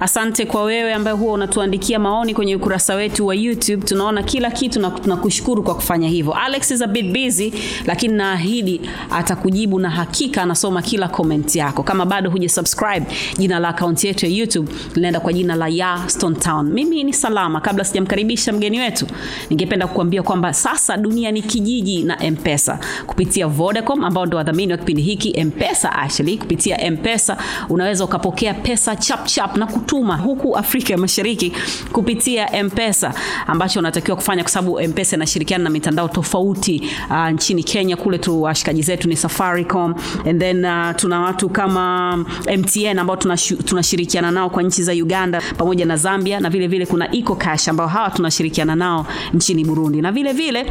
Asante kwa wewe ambaye huwa unatuandikia maoni kwenye ukurasa wetu wa YouTube. Tunaona kila kitu na tunakushukuru kwa kufanya hivyo. Alex is a bit busy, lakini naahidi atakujibu na hakika anasoma kila comment yako. Kama bado hujasubscribe, jina la akaunti yetu ya YouTube linaenda kwa jina la ya Stone Town. Mimi ni Salama. Kabla sijamkaribisha mgeni wetu, ningependa kukuambia kwamba sasa dunia ni kijiji na M-Pesa kupitia Vodacom ambao ndio wadhamini wa kipindi hiki. M-Pesa actually, kupitia M-Pesa unaweza ukapokea pesa chap chap na kutuma huku Afrika ya Mashariki kupitia M-Pesa ambacho unatakiwa kufanya kwa sababu M-Pesa inashirikiana na mitandao tofauti uh, nchini Kenya. Kule tu washikaji zetu ni Safaricom and then uh, tuna watu kama MTN ambao tunashirikiana nao kwa nchi za Uganda pamoja na Zambia na vile vile kuna EcoCash ambao hawa tunashirikiana nao nchini Burundi. Na vile vile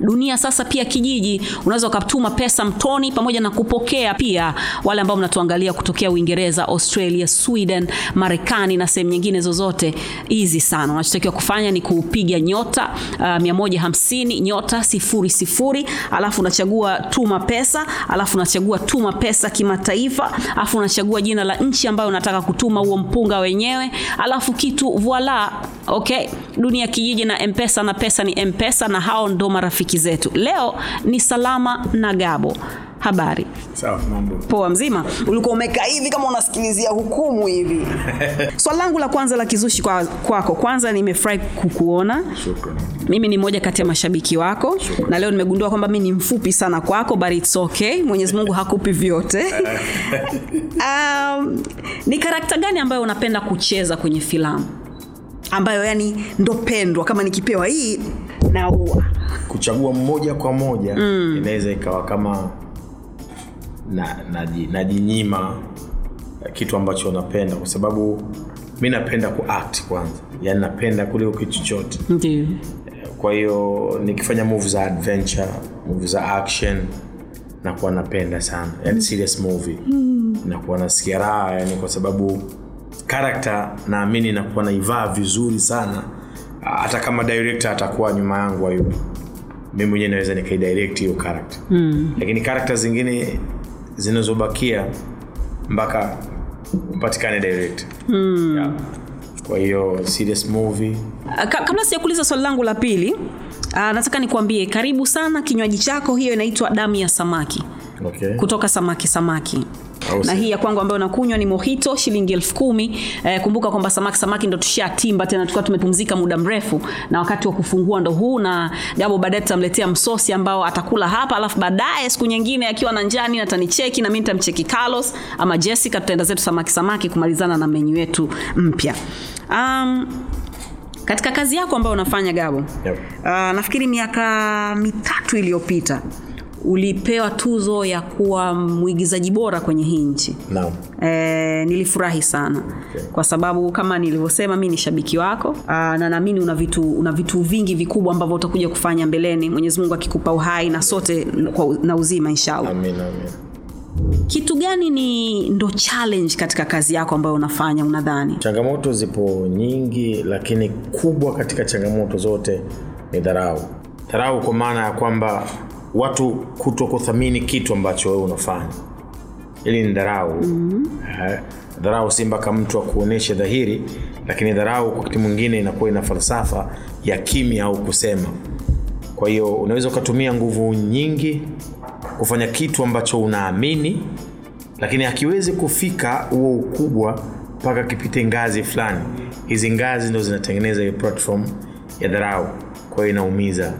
dunia sasa pia kijiji unaweza ukatuma pesa mtoni pamoja na kupokea pia wale ambao mnatuangalia kutokea uingereza australia sweden marekani na sehemu nyingine zozote. Hizi sana. Unachotakiwa kufanya ni kupiga nyota uh, 150 nyota 00 alafu unachagua tuma pesa alafu unachagua tuma pesa kimataifa alafu unachagua jina la nchi ambayo unataka kutuma huo mpunga wenyewe. Alafu kitu voila okay? Dunia kijiji na mpesa na pesa ni mpesa na hao ndo marafiki zetu. Leo ni salama na gabo. Habari? Sawa, mambo. poa mzima. Ulikuwa umekaa hivi kama unasikilizia hukumu hivi. Swali langu la kwanza la kizushi kwa, kwako. Kwanza nimefurahi kukuona. Shukrani. mimi ni moja kati ya mashabiki wako. Na leo nimegundua kwamba mi ni mfupi sana kwako but it's okay. Mwenyezi mungu hakupi vyote. Um, ni karakta gani ambayo unapenda kucheza kwenye filamu? Ambayo yani ndo pendwa kama nikipewa hii naua. Kuchagua mmoja kwa moja mm. inaweza ikawa kama na, na najinyima kitu ambacho napenda kwa sababu mi napenda kuact kwanza. Yani napenda kuliko kitu chochote. Ndio. Kwa hiyo nikifanya move za adventure move za action nakuwa napenda sana. Yani serious movie. Nakuwa nasikia raha yani kwa sababu karakta naamini nakuwa naivaa vizuri sana hata kama director atakuwa nyuma yangu hayupo mi mwenyewe naweza nikaidirect hiyo karakta mm. lakini karakta zingine zinazobakia mpaka upatikane direct mm. yeah. kwa hiyo serious movie Ka- kabla sijakuuliza swali langu la pili uh, nataka nikuambie karibu sana kinywaji chako hiyo inaitwa damu ya samaki okay. kutoka samaki samaki Na hii ya kwangu ambayo nakunywa ni mohito shilingi elfu kumi. Eh, kumbuka kwamba samaki samaki ndo tushatimba tena tukawa tumepumzika muda mrefu na wakati wa kufungua ndo huu na gabo baadaye tutamletea msosi ambao atakula hapa alafu baadaye siku nyingine akiwa na njani atanicheki na mi nitamcheki carlos ama jessica tutaenda zetu samaki samaki kumalizana na menyu yetu mpya. Um, katika kazi yako ambayo unafanya gabo Yep. uh, nafikiri miaka mitatu iliyopita ulipewa tuzo ya kuwa mwigizaji bora kwenye hii nchi. E, nilifurahi sana. Okay. kwa sababu kama nilivyosema mi ni shabiki wako. Aa, na naamini una vitu, una vitu vingi vikubwa ambavyo utakuja kufanya mbeleni. Mwenyezi mungu akikupa uhai na sote na uzima inshallah. Amin, amin. kitu gani ni ndo challenge katika kazi yako ambayo unafanya unadhani? Changamoto zipo nyingi lakini kubwa katika changamoto zote ni dharau. Dharau kwa maana ya kwamba watu kuto kuthamini kitu ambacho wewe unafanya. Ili ni dharau. Mm-hmm. dharau si mpaka mtu akuonyeshe dhahiri lakini dharau kwa wakati mwingine inakuwa ina falsafa ya kimya au kusema. Kwa hiyo unaweza ukatumia nguvu nyingi kufanya kitu ambacho unaamini lakini hakiwezi kufika huo ukubwa mpaka kipite ngazi fulani. Hizi ngazi ndo zinatengeneza hiyo platform ya dharau. Kwa hiyo inaumiza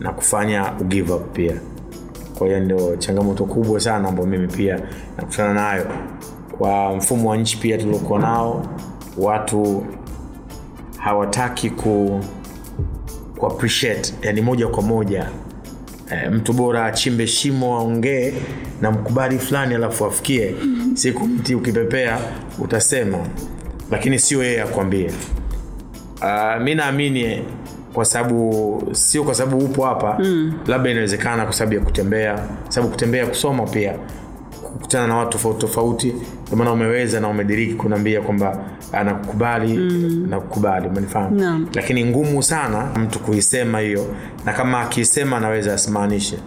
na kufanya ugive up pia. Kwa hiyo ndio changamoto kubwa sana ambayo mimi pia nakutana nayo. Kwa mfumo wa nchi pia tuliokuwa nao watu hawataki ku, ku appreciate yani moja kwa moja e, mtu bora achimbe shimo aongee na mkubali fulani alafu afikie. Siku mti ukipepea utasema. Lakini sio yeye akwambie. Uh, mi naamini kwa sababu sio kwa sababu upo hapa mm. labda inawezekana kwa sababu ya kutembea sababu kutembea kusoma pia kukutana na watu tofauti tofauti ndio maana umeweza na umediriki kunaambia kwamba anakukubali mm. nakukubali umenifahamu no. lakini ngumu sana mtu kuisema hiyo na kama akiisema anaweza asimaanishe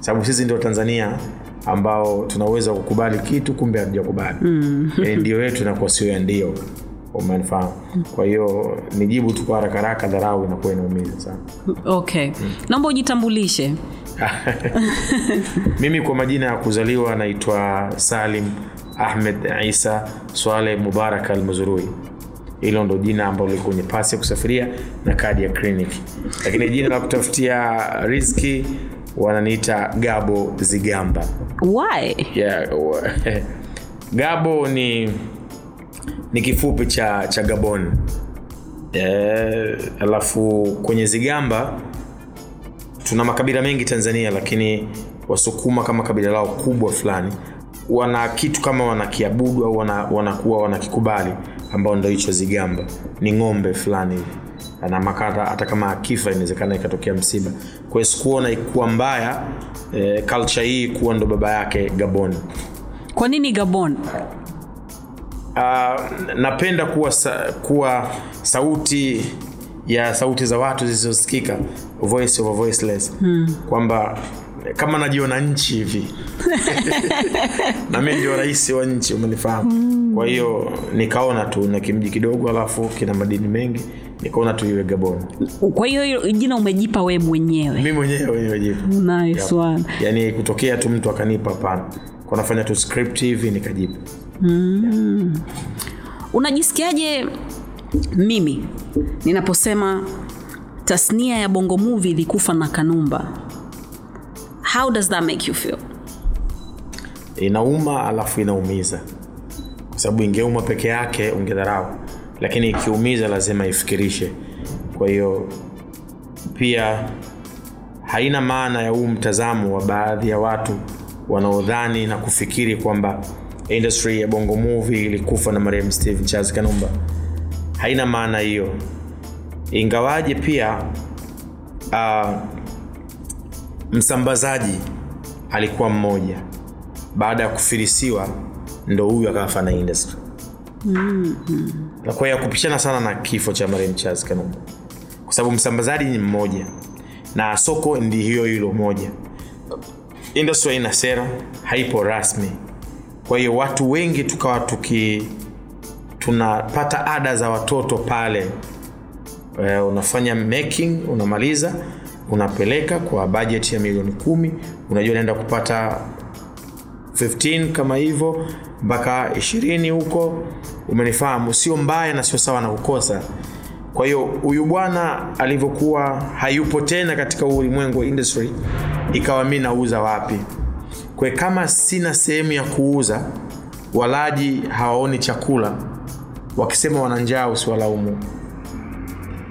sababu sisi ndio tanzania ambao tunaweza kukubali kitu kumbe hatujakubali mm. yani ndio yetu inakuwa sio ya ndio umenifahamu kwa hiyo nijibu tu kwa haraka haraka dharau inakuwa inaumiza sana. Okay. Naomba ujitambulishe. Mimi kwa majina ya kuzaliwa naitwa salim ahmed isa swale mubarak almuzurui hilo ndo jina ambalo liko kwenye pasi ya kusafiria na kadi ya kliniki lakini jina la kutafutia riski wananiita gabo zigamba. Why? Yeah, gabo ni ni kifupi cha cha gabon. Eh, alafu kwenye zigamba tuna makabila mengi tanzania lakini wasukuma kama kabila lao kubwa fulani wana kitu kama wanakiabudu au wana, wanakuwa wanakikubali ambao ndo hicho zigamba. Ni ng'ombe fulani hivi. Na makata hata kama akifa inawezekana ikatokea msiba. Kwa hiyo sikuona ikuwa mbaya e, culture hii kuwa ndo baba yake gabon. Kwa nini gabon uh, napenda kuwa, sa, kuwa sauti ya sauti za watu zisizosikika voice over voiceless. Hmm. kwamba kama najiona nchi hivi. Na mi ndio rais wa nchi umenifahamu? Hmm. kwa hiyo nikaona tu na kimji kidogo alafu kina madini mengi nikaona tu iwe gabon. Kwa hiyo jina umejipa we mwenyewe? Mi mwenyewe nimejipa. Nice one. yani kutokea tu mtu akanipa hapana. Kwa nafanya tu script hivi nikajibu unajisikiaje mimi ninaposema tasnia ya bongo movie ilikufa na kanumba? How does that make you feel? Inauma alafu inaumiza. Kwa sababu ingeuma peke yake ungedharau. Lakini ikiumiza lazima ifikirishe. Kwa hiyo pia haina maana ya huu mtazamo wa baadhi ya watu wanaodhani na kufikiri kwamba industry ya bongo movie ilikufa na mariam steve charles kanumba. Haina maana hiyo. Ingawaje pia uh, msambazaji alikuwa mmoja. Baada ya kufilisiwa ndo huyu akafa na industry. Mm-hmm. kwa hiyo kupishana sana na kifo cha Mariam Charles Kanumba. Kwa sababu msambazaji ni mmoja. Na soko ndi hiyo hilo moja. Industry haina sera haipo rasmi kwa hiyo watu wengi tukawa tuki tunapata ada za watoto pale. E, unafanya making unamaliza unapeleka kwa bjet ya milioni kumi. Unajua unaenda kupata 15 kama hivyo mpaka 20 huko. Umenifahamu sio mbaya na sio sawa na kukosa. Kwa hiyo huyu bwana alivyokuwa hayupo tena katika ulimwengu wa industry ikawa mi nauza wapi kwe kama sina sehemu ya kuuza walaji hawaoni chakula wakisema wana njaa usiwalaumu.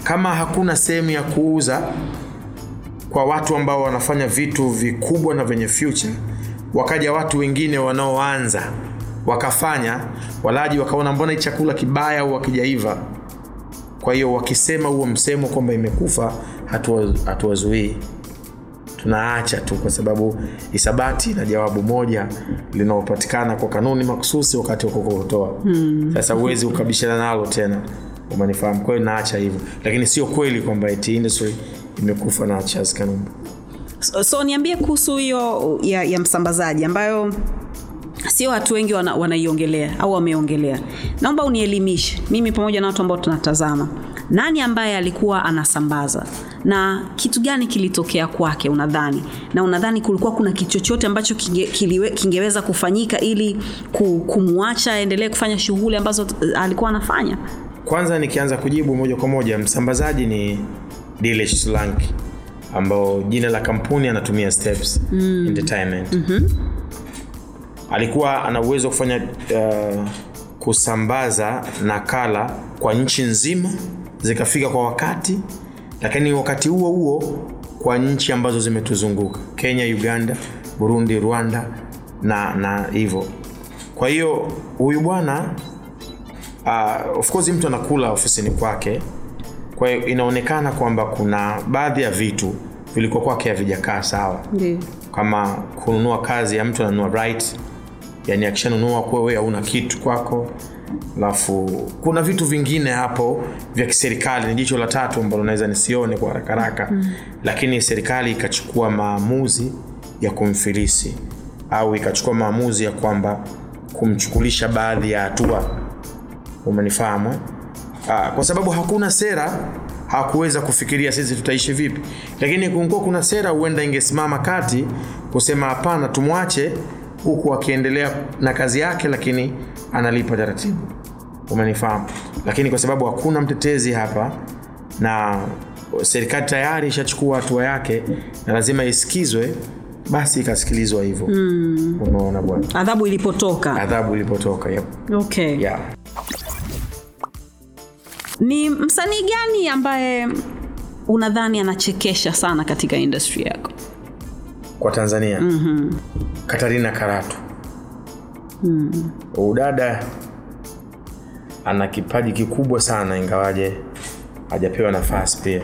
Kama hakuna sehemu ya kuuza kwa watu ambao wanafanya vitu vikubwa na vyenye future wakaja watu wengine wanaoanza wakafanya walaji wakaona mbona hii chakula kibaya au wakijaiva kwa hiyo wakisema huo msemo kwamba imekufa hatuwa- hatuwazuii tunaacha tu kwa sababu hisabati na jawabu moja linaopatikana kwa kanuni makususi wakati wa kukokotoa hmm. sasa huwezi ukabishana nalo tena umanifahamu kwa hiyo naacha hivyo. Lakini sio kweli kwamba industry imekufa na Charles Kanumba so, so niambie kuhusu hiyo ya, ya msambazaji ambayo sio watu wengi wana- wanaiongelea au wameongelea. Naomba unielimishe mimi pamoja na watu ambao tunatazama. Nani ambaye alikuwa anasambaza na kitu gani kilitokea kwake unadhani? Na unadhani kulikuwa kuna kitu chochote ambacho kinge, kiliwe, kingeweza kufanyika ili kumwacha aendelee kufanya shughuli ambazo uh, alikuwa anafanya? Kwanza nikianza kujibu moja kwa moja msambazaji ni Dilesh Solanki ambao jina la kampuni anatumia steps entertainment. Alikuwa ana uwezo wa kufanya uh, kusambaza nakala kwa nchi nzima zikafika kwa wakati lakini wakati huo huo kwa nchi ambazo zimetuzunguka kenya uganda burundi rwanda na na hivyo. Kwa hiyo huyu bwana uh, of course mtu anakula ofisini kwake. Kwa hiyo inaonekana kwamba kuna baadhi ya vitu vilikuwa kwake havijakaa sawa. Ndio. kama kununua kazi ya mtu ananunua right yani akishanunua kuwa wewe hauna kitu kwako alafu kuna vitu vingine hapo vya kiserikali. Ni jicho la tatu ambalo naweza nisione kwa haraka haraka. Mm. lakini serikali ikachukua maamuzi ya kumfilisi au ikachukua maamuzi ya kwamba kumchukulisha baadhi ya hatua. Umenifahamu eh? Ah, kwa sababu hakuna sera hakuweza kufikiria sisi tutaishi vipi. Lakini kungekuwa kuna sera huenda ingesimama kati kusema hapana tumwache huku akiendelea na kazi yake lakini analipa taratibu umenifahamu lakini kwa sababu hakuna mtetezi hapa na serikali tayari ishachukua hatua yake na lazima isikizwe basi ikasikilizwa hivyo mm. umeona bwana adhabu ilipotoka adhabu ilipotoka yep. okay. yeah. ni msanii gani ambaye unadhani anachekesha sana katika industry yako kwa tanzania mm-hmm. katarina karatu mm. udada ana kipaji kikubwa sana ingawaje hajapewa nafasi pia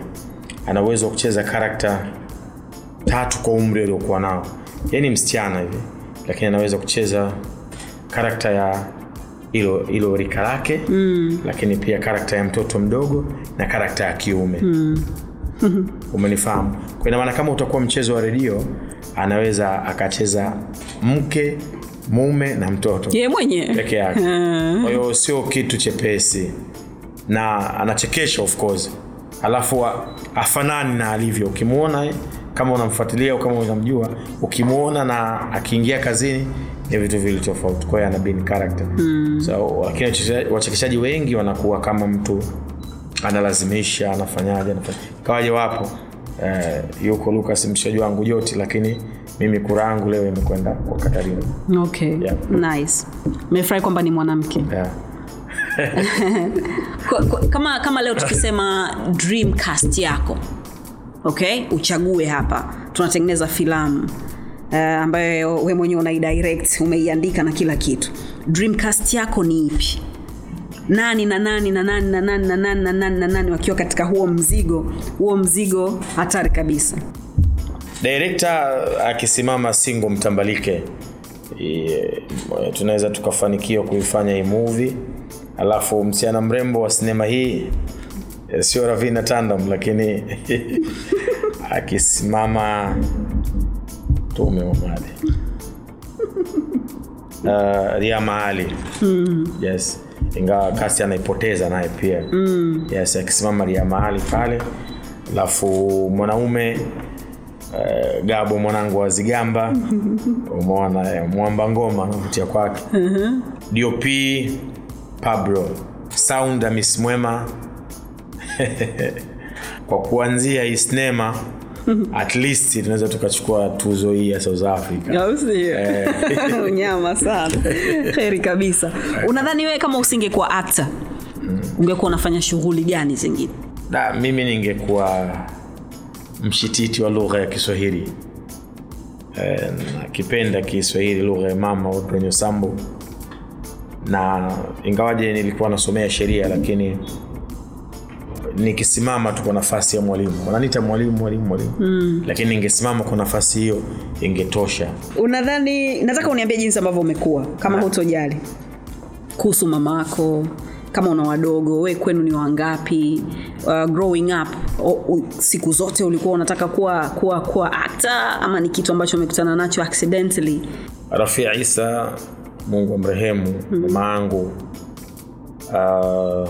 ana uwezo wa kucheza karakta tatu kwa umri aliokuwa nao ye ni msichana hivi lakini anaweza kucheza karakta ya ilo ilo rika lake mm. lakini pia karakta ya mtoto mdogo na karakta ya kiume mm. umenifahamu kwa ina maana kama utakuwa mchezo wa redio anaweza akacheza mke mume na mtoto ye mwenyewe peke yake. Kwa hiyo sio kitu chepesi. Na anachekesha of course. Alafu afanani na alivyo. Ukimwona eh, kama unamfuatilia au kama unamjua ukimwona na akiingia kazini ni vitu vili tofauti. Kwa hiyo ana bin character. Mm. so lakini wachekeshaji wengi wanakuwa kama mtu analazimisha anafanyaje anafanya. kawaje wapo? Eh, yuko lukas mshaji wangu joti lakini mimi kura yangu leo imekwenda kwa Katarina. Okay. Yeah. nice. Mefurahi kwamba ni mwanamke. Yeah. Kwa- kwa- kama kama leo tukisema dream cast yako okay uchague hapa. Tunatengeneza filamu uh, ambayo we mwenyewe unaidirect umeiandika na kila kitu. Dream cast yako ni ipi? Nani na nani na nani na nani na nani na nani na nani wakiwa katika huo mzigo huo mzigo hatari kabisa direkta akisimama singo mtambalike. Yeah, tunaweza tukafanikiwa kuifanya hii movie. Alafu msichana mrembo wa sinema hii e, sio ravina tandam lakini akisimama. Tume mamadi uh, ria mahali mm. yes. Ingawa kasi anaipoteza naye pia. Mm. yes akisimama ria mahali pale. Alafu mwanaume uh, gabo mwanangu wa zigamba. Umeona eh, mwamba ngoma navutia kwake. Dop pablo sound amis mwema. Kwa kuanzia hii sinema at least tunaweza tukachukua tuzo hii ya south africa. Au unyama sana. Heri kabisa. Unadhani wewe kama usingekuwa actor ungekuwa unafanya shughuli gani zingine? Da, mimi ningekuwa mshititi wa lugha ya kiswahili. E, nakipenda kiswahili lugha ya mama wenye Sambo na ingawaje nilikuwa nasomea sheria lakini nikisimama tu kwa nafasi ya mwalimu. Wananiita mwalimu mwalimu mwalimu. Mm. lakini ningesimama kwa nafasi hiyo ingetosha. Unadhani nataka uniambie jinsi ambavyo umekuwa kama hutojali. Kuhusu mamako kama una wadogo we kwenu ni wangapi? Uh, growing up o, o, siku zote ulikuwa unataka kuwa kuwa kuwa akta ama ni kitu ambacho umekutana nacho accidentally? Rafia isa mungu amrehemu mama yangu uh,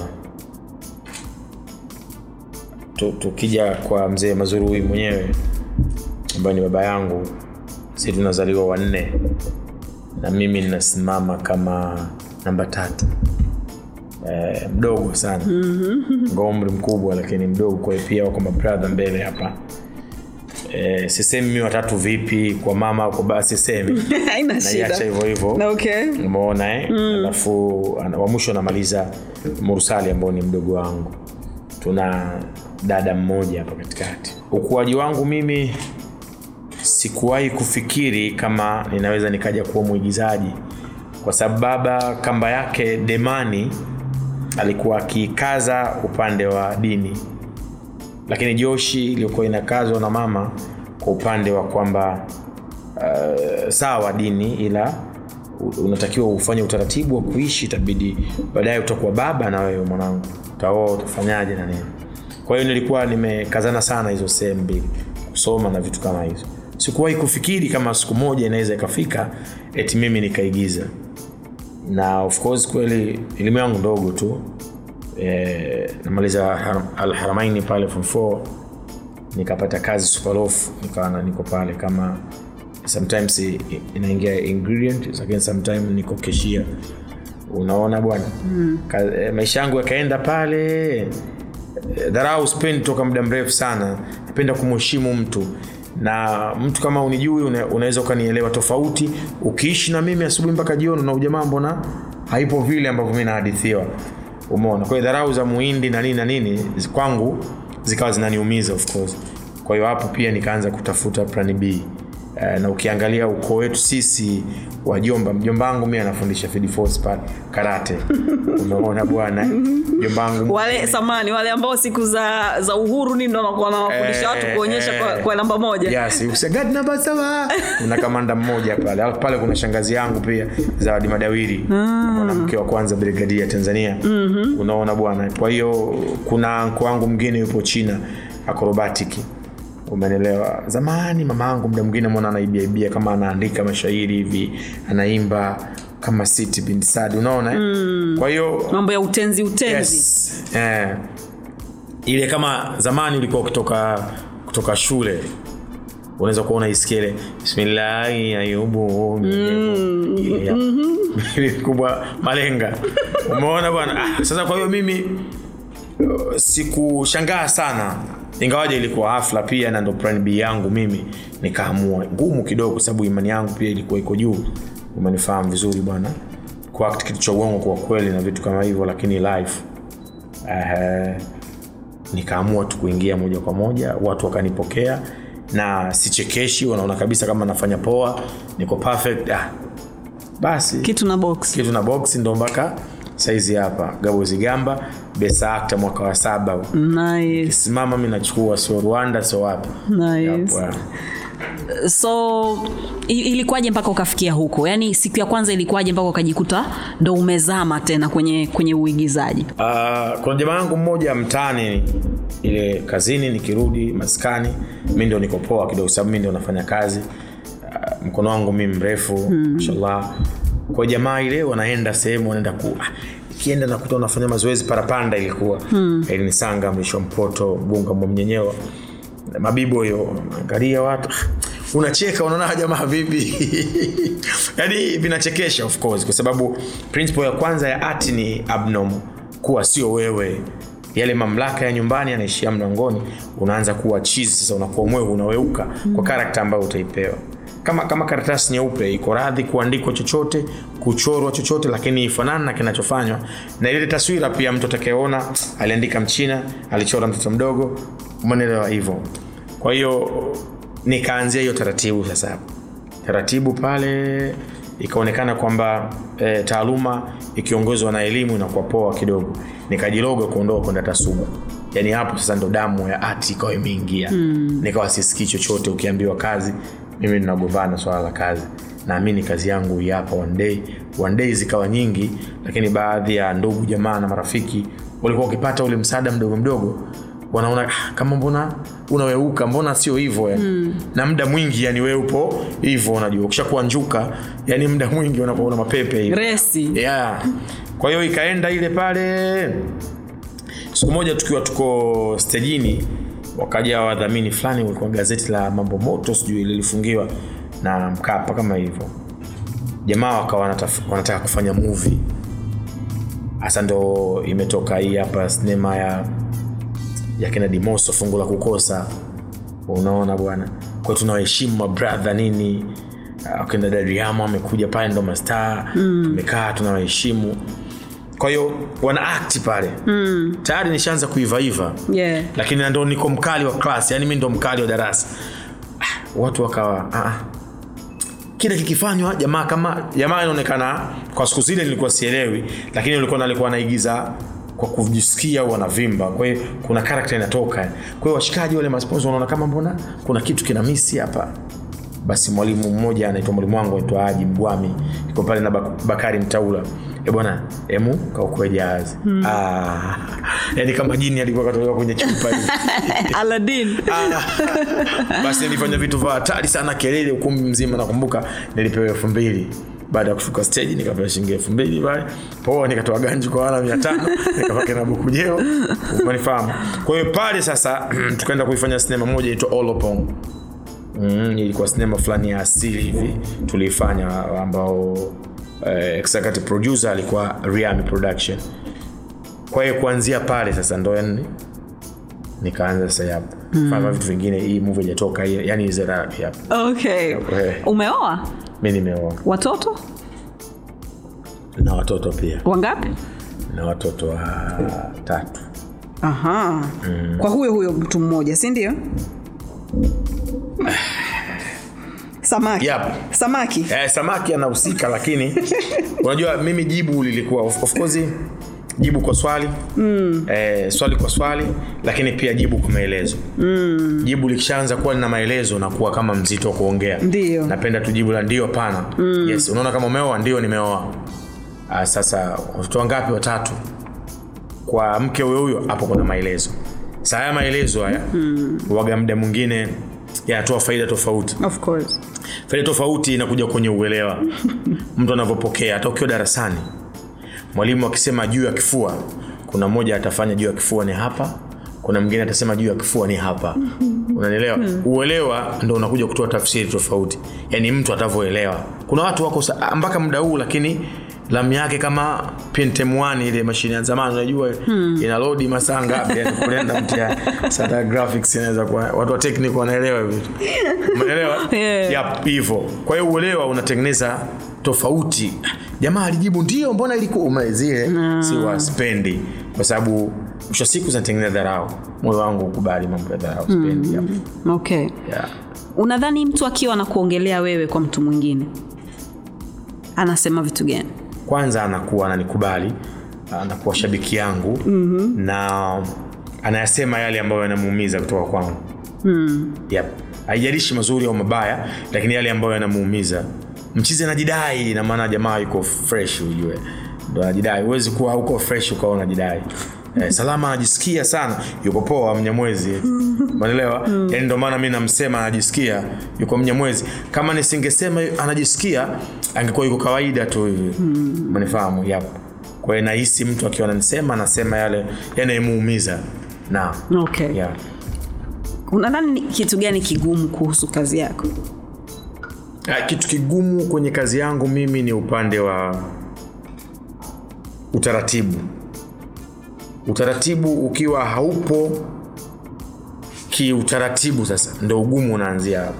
tukija kwa mzee mazurui mwenyewe ambaye ni baba yangu si tunazaliwa wanne na mimi ninasimama kama namba tatu eh, mdogo sana. Mm umri mkubwa lakini mdogo kwa pia wako mabradha mbele hapa. Eh, sisemi mi watatu vipi kwa mama kwa baba sisemi. Naiacha hivyo hivyo. Okay. Umeona eh? alafu wa mwisho anamaliza mursali ambao ni mdogo wangu. Tuna dada mmoja hapa katikati. Ukuaji wangu mimi sikuwahi kufikiri kama ninaweza nikaja kuwa mwigizaji. Kwa sababu baba kamba yake demani alikuwa akikaza upande wa dini. Lakini joshi iliyokuwa inakazwa na mama kwa upande wa kwamba uh, sawa dini ila unatakiwa ufanye utaratibu wa kuishi itabidi baadaye utakuwa baba na wewe mwanangu. Utaoa utafanyaje na nini? Kwa hiyo nilikuwa nimekazana sana hizo sehemu mbili kusoma na vitu kama hizo. Sikuwahi kufikiri kama siku moja inaweza ikafika eti mimi nikaigiza na of course kweli elimu yangu ndogo tu. E, namaliza alharamaini pale form 4 nikapata kazi superlof nikawa niko pale kama sometimes inaingia ingredient lakini sometimes niko keshia. Unaona bwana? Mm. maisha yangu yakaenda pale. Eh, dharau spendi toka muda mrefu sana. Napenda kumheshimu mtu na mtu kama unijui una, unaweza ukanielewa tofauti. Ukiishi na mimi asubuhi mpaka jioni na ujamaa mbona haipo vile ambavyo mi nahadithiwa. Umeona? Kwa hiyo dharau za muhindi na nini na nini kwangu zikawa zinaniumiza of course. Kwa hiyo hapo pia nikaanza kutafuta plan b Eh, na ukiangalia ukoo wetu sisi wajomba mjomba wangu mi anafundisha field force pale karate. Umeona bwana? Mjomba wangu wale samani wale ambao siku za za uhuru nini ndo wanakuwa wanawafundisha watu Eh, kuonyesha eh. kwa, kwa namba moja. Yes usagadi namba sawa. Kuna kamanda mmoja pale. Alafu pale kuna shangazi yangu pia zawadi madawiri mwanamke wa kwanza brigadia tanzania. Mm-hmm. unaona bwana? Kwa hiyo kuna anko wangu mwingine yupo china akrobatiki umenelewa zamani mama yangu muda mwingine mwana anaibiaibia kama anaandika mashairi hivi anaimba kama city binti sadi unaona mm. kwa hiyo mambo ya utenzi utenzi. Yes. eh, ile kama zamani ulikuwa ukitoka kutoka shule unaweza kuona iskele bismillahi ayubu kubwa malenga. Umeona bwana? Ah, sasa kwa hiyo mimi uh, sikushangaa sana ingawaja ilikuwa hafla pia na ndo plan b yangu mimi nikaamua ngumu kidogo kwa sababu imani yangu pia ilikuwa iko juu. Umenifahamu vizuri bwana. Kuact kitu cha uongo kwa kweli na vitu kama hivyo lakini live uh, nikaamua tu kuingia moja kwa moja watu wakanipokea na sichekeshi wanaona kabisa kama nafanya poa niko perfect ah, basi. Kitu na box. Kitu na box ndo mpaka saizi hapa. Gabo gamba besa akta mwaka wa saba nice. mi nachukua sio rwanda sio wapi Nice. So ilikuwaje mpaka ukafikia huko yaani siku ya kwanza ilikuwaje mpaka ukajikuta ndo umezama tena kwenye kwenye uigizaji Uh, kuna jamaa yangu mmoja mtaani ile kazini nikirudi maskani mi ndio niko poa kidogo sababu mi ndio nafanya kazi uh, mkono wangu mi mrefu mm. mashallah kwa jamaa ile wanaenda sehemu wanaenda ku ikienda nakuta unafanya mazoezi parapanda ilikuwa. Mm. ili mlisho mpoto bunga mwamnyenyewa mabibo hiyo angalia watu. Unacheka unaona jamaa vipi? Yani vinachekesha of course kwa sababu principle ya kwanza ya art ni abnormal kuwa sio wewe. Yale mamlaka ya nyumbani yanaishia mlangoni unaanza kuwa chizi sasa unakuwa mwewe unaweuka kwa karakta ambayo utaipewa kama kama karatasi nyeupe iko radhi kuandikwa chochote kuchorwa chochote lakini ifanana na kinachofanywa. Na ile taswira pia mtu atakayeona aliandika mchina alichora mtoto mdogo umeelewa hivyo. Kwa hiyo nikaanzia hiyo taratibu sasa. Taratibu pale ikaonekana kwamba e, taaluma ikiongozwa na elimu inakuwa poa kidogo. Nikajiloga kuondoka kwenda tasuba. Yaani hapo sasa ndo damu ya ati ikawa imeingia. Mm. nikawa sisikii chochote ukiambiwa kazi mimi ninagombana swala la kazi. Naamini kazi yangu hapa one day. One day zikawa nyingi lakini baadhi ya ndugu jamaa na marafiki walikuwa wakipata ule msaada mdogo mdogo wanaona "Ah, kama mbona unaweuka mbona sio hivyo yani? Mm. na muda mwingi yani wewe upo hivyo unajua. Ukishakuwa njuka yani muda mwingi unapoona mapepe resi. Yeah. kwa hiyo ikaenda ile pale. Siku moja tukiwa tuko stejini wakaja wadhamini fulani walikuwa gazeti la mambo moto sijui lilifungiwa na mkapa kama hivyo. Jamaa wakawa wanataka kufanya movie. Hasa ndo imetoka hii hapa sinema ya ya kina dimoso fungu la kukosa. Unaona bwana. Kwao tunawaheshimu mabradha nini. Wakenda dariama dariamo amekuja pale ndo mastaa. Mm. tumekaa tunawaheshimu kwa hiyo wana akti pale. Mm. tayari nishaanza kuivaiva. Yeah. lakini ndo niko mkali wa class yani mi ndo mkali wa darasa. Ah, watu wakawa ah, ah. kile kikifanywa jamaa kama jamaa inaonekana kwa siku zile nilikuwa sielewi lakini ulikuwa alikuwa anaigiza kwa kujisikia au wanavimba. Kwa hiyo kuna karakta inatoka. Kwa hiyo washikaji wale masponsa wanaona kama mbona kuna kitu kina misi hapa. Basi mwalimu mmoja anaitwa mwalimu wangu anaitwa aji Mgwami iko pale na Bakari Mtaula e bwana emu kaukue jahazi hmm. ah, yani kama jini alikuwa katolewa kwenye chupa aladin. Ah, basi nilifanya vitu vya hatari sana kelele ukumbi mzima. Nakumbuka nilipewa elfu mbili. Baada ya kushuka stage nikapewa shilingi elfu mbili pale. Poa nikatoa ganji kwa wana mia tano. Nikapake na bukujeo umenifahamu. Kwa hiyo pale sasa tukaenda kuifanya sinema moja inaitwa olopong mm, ilikuwa sinema fulani ya asili hivi. Tuliifanya ambao eh, executive producer alikuwa Riami production. Kwa hiyo kuanzia pale sasa ndo yani nikaanza sasa hapo. Fanya vitu vingine hii movie ilitoka, yani Okay. Eh. Umeoa? Mimi nimeoa. Watoto? Na watoto pia. Wangapi? na watoto wa tatu. Aha. Kwa huyo huyo mtu mmoja, si ndio? Samaki. Yep. Samaki. eh, samaki anahusika lakini unajua mimi jibu lilikuwa of, of course jibu kwa swali mm. eh, swali kwa swali lakini pia jibu kwa maelezo mm. jibu likishaanza kuwa lina maelezo nakuwa kama mzito wa kuongea Ndio. napenda tu jibu la ndio pana mm. yes unaona kama umeoa ndio nimeoa ah, sasa watoto wangapi watatu kwa mke huyo huyo hapo kuna maelezo saa haya maelezo haya mm. waga muda mwingine yanatoa faida tofauti. Of course. faida tofauti inakuja kwenye uelewa. Mtu anavyopokea hata ukiwa darasani mwalimu akisema juu ya kifua kuna mmoja atafanya juu ya kifua ni hapa kuna mwingine atasema juu ya kifua ni hapa. Unanielewa? Uelewa ndo unakuja kutoa tafsiri tofauti. Yaani mtu atavyoelewa. Kuna watu wako mpaka muda huu lakini lamu yake kama Pentium 1 ile mashine ya zamani unajua ina load masaa ngapi yani kulenda mtia sasa graphics inaweza kuwa watu wa technical wanaelewa hivi umeelewa Yeah. yep, hivyo kwa hiyo uelewa unatengeneza tofauti jamaa alijibu ndio mbona ilikuwa ume- no. si waspendi kwa sababu mwisho siku zinatengeneza dharau moyo wangu ukubali mambo ya dharau spendi yep. Okay. yeah. Unadhani mtu akiwa anakuongelea wewe kwa mtu mwingine anasema vitu gani? Kwanza anakuwa ananikubali anakuwa shabiki yangu mm-hmm. na anayasema yale ambayo yanamuumiza kutoka kwangu. Mm. yep. haijalishi mazuri au mabaya lakini yale ambayo yanamuumiza. Mchizi anajidai ina maana jamaa yuko fresh ujue. Ndo anajidai. Huwezi kuwa huko fresh ukawa unajidai Eh, salama anajisikia sana yuko poa mnyamwezi. Unaelewa yani ndio maana mi namsema anajisikia yuko mnyamwezi. Kama nisingesema anajisikia angekuwa yuko kawaida tu hivi. Umenifahamu yap kwa hiyo nahisi mtu akiwa ananisema anasema yale yanayemuumiza na Okay. yeah. Unadhani ni kitu gani kigumu kuhusu kazi yako? Ah, kitu kigumu kwenye kazi yangu mimi ni upande wa utaratibu. Utaratibu ukiwa haupo kiutaratibu sasa ndo ugumu unaanzia hapo.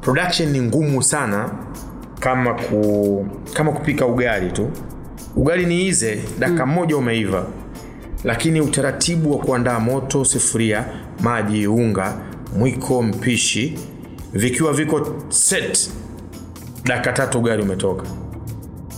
Production ni ngumu sana kama ku, kama kupika ugali tu. Ugali ni ize dakika mm. moja umeiva. Lakini utaratibu wa kuandaa moto sufuria maji unga mwiko mpishi vikiwa viko set dakika tatu ugali umetoka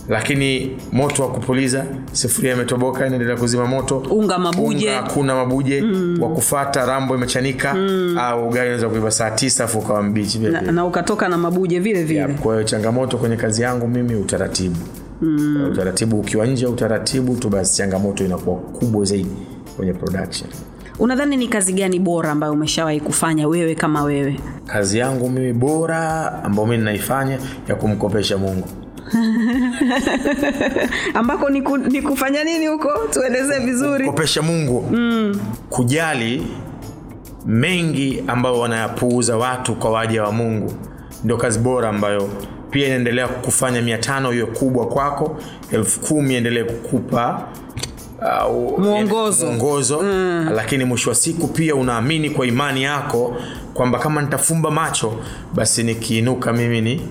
lakini moto wa kupuliza sufuria imetoboka inaendelea kuzima moto Unga mabuje. Unga hakuna mabuje mm. wa kufata rambo imechanika mm. au ugali unaweza kuiva saa tisa afu ukawa mbichi vile Na, vile. na ukatoka na mabuje vile vile. Kwa hiyo changamoto kwenye kazi yangu mimi utaratibu mm. utaratibu ukiwa nje utaratibu tu basi changamoto inakuwa kubwa zaidi kwenye production Unadhani ni kazi gani bora ambayo umeshawahi kufanya wewe kama wewe? kazi yangu mimi bora ambayo mimi naifanya ya kumkopesha mungu ambako ni, ku, ni kufanya nini huko? Tuelezee vizuri. kopesha mungu mm. kujali mengi ambayo wanayapuuza watu kwa waja wa mungu ndio kazi bora ambayo pia inaendelea kufanya mia tano hiyo kubwa kwako elfu kumi endelee kukupa uh, Mwongozo. mwongozo lakini mwisho wa siku pia unaamini kwa imani yako kwamba kama nitafumba macho basi nikiinuka mimi ni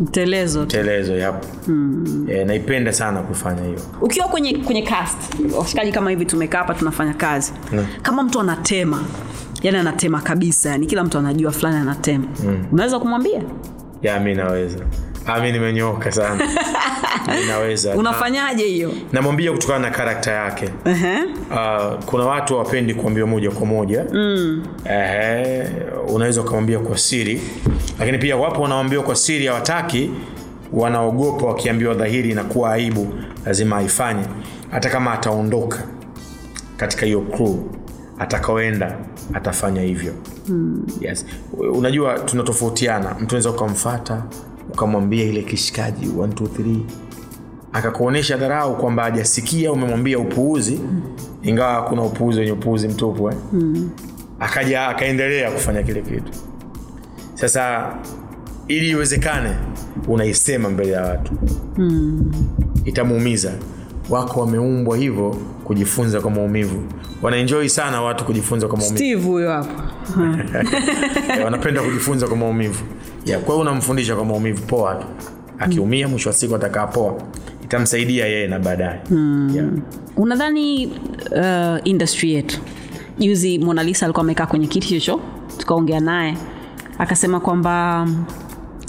mtelezo. Mtelezo yapo. Mm. e, naipenda sana kufanya hiyo. Ukiwa kwenye kwenye cast washikaji kama hivi tumekaa hapa tunafanya kazi. Mm. kama mtu anatema yani anatema kabisa yani kila mtu anajua fulani anatema. Unaweza kumwambia? Ya mi naweza mi nimenyoka sana. Naweza unafanyaje hiyo? Namwambia kutokana na karakta yake. Ehe. uh, kuna watu hawapendi kuambiwa moja kwa moja. Mm. uh, unaweza ukamwambia kwa siri. Lakini pia wapo wanaambiwa kwa siri hawataki. Wanaogopa wakiambiwa dhahiri inakuwa aibu lazima aifanye. Hata kama ataondoka katika hiyo crew atakaoenda atafanya hivyo. Hmm. yes. unajua tunatofautiana. Mtu unaweza ukamfata ukamwambia ile kishikaji 1 2 3 akakuonyesha dharau kwamba hajasikia umemwambia upuuzi ingawa kuna upuuzi wenye upuuzi mtupu eh? mm. akaja akaendelea kufanya kile kitu. Sasa ili iwezekane unaisema mbele ya watu. Mm. itamuumiza. Wako wameumbwa hivyo kujifunza kwa maumivu. Wanaenjoi sana watu kujifunza kwa maumivu. Steve huyo wanapenda kujifunza kwa maumivu yeah, kwa hiyo unamfundisha kwa maumivu poa tu. Akiumia mwisho wa siku atakaapoa itamsaidia yeye na baadaye. Mm. yeah. unadhani uh, industry yetu? Juzi monalisa alikuwa amekaa kwenye kiti hicho tukaongea naye. Akasema kwamba mm,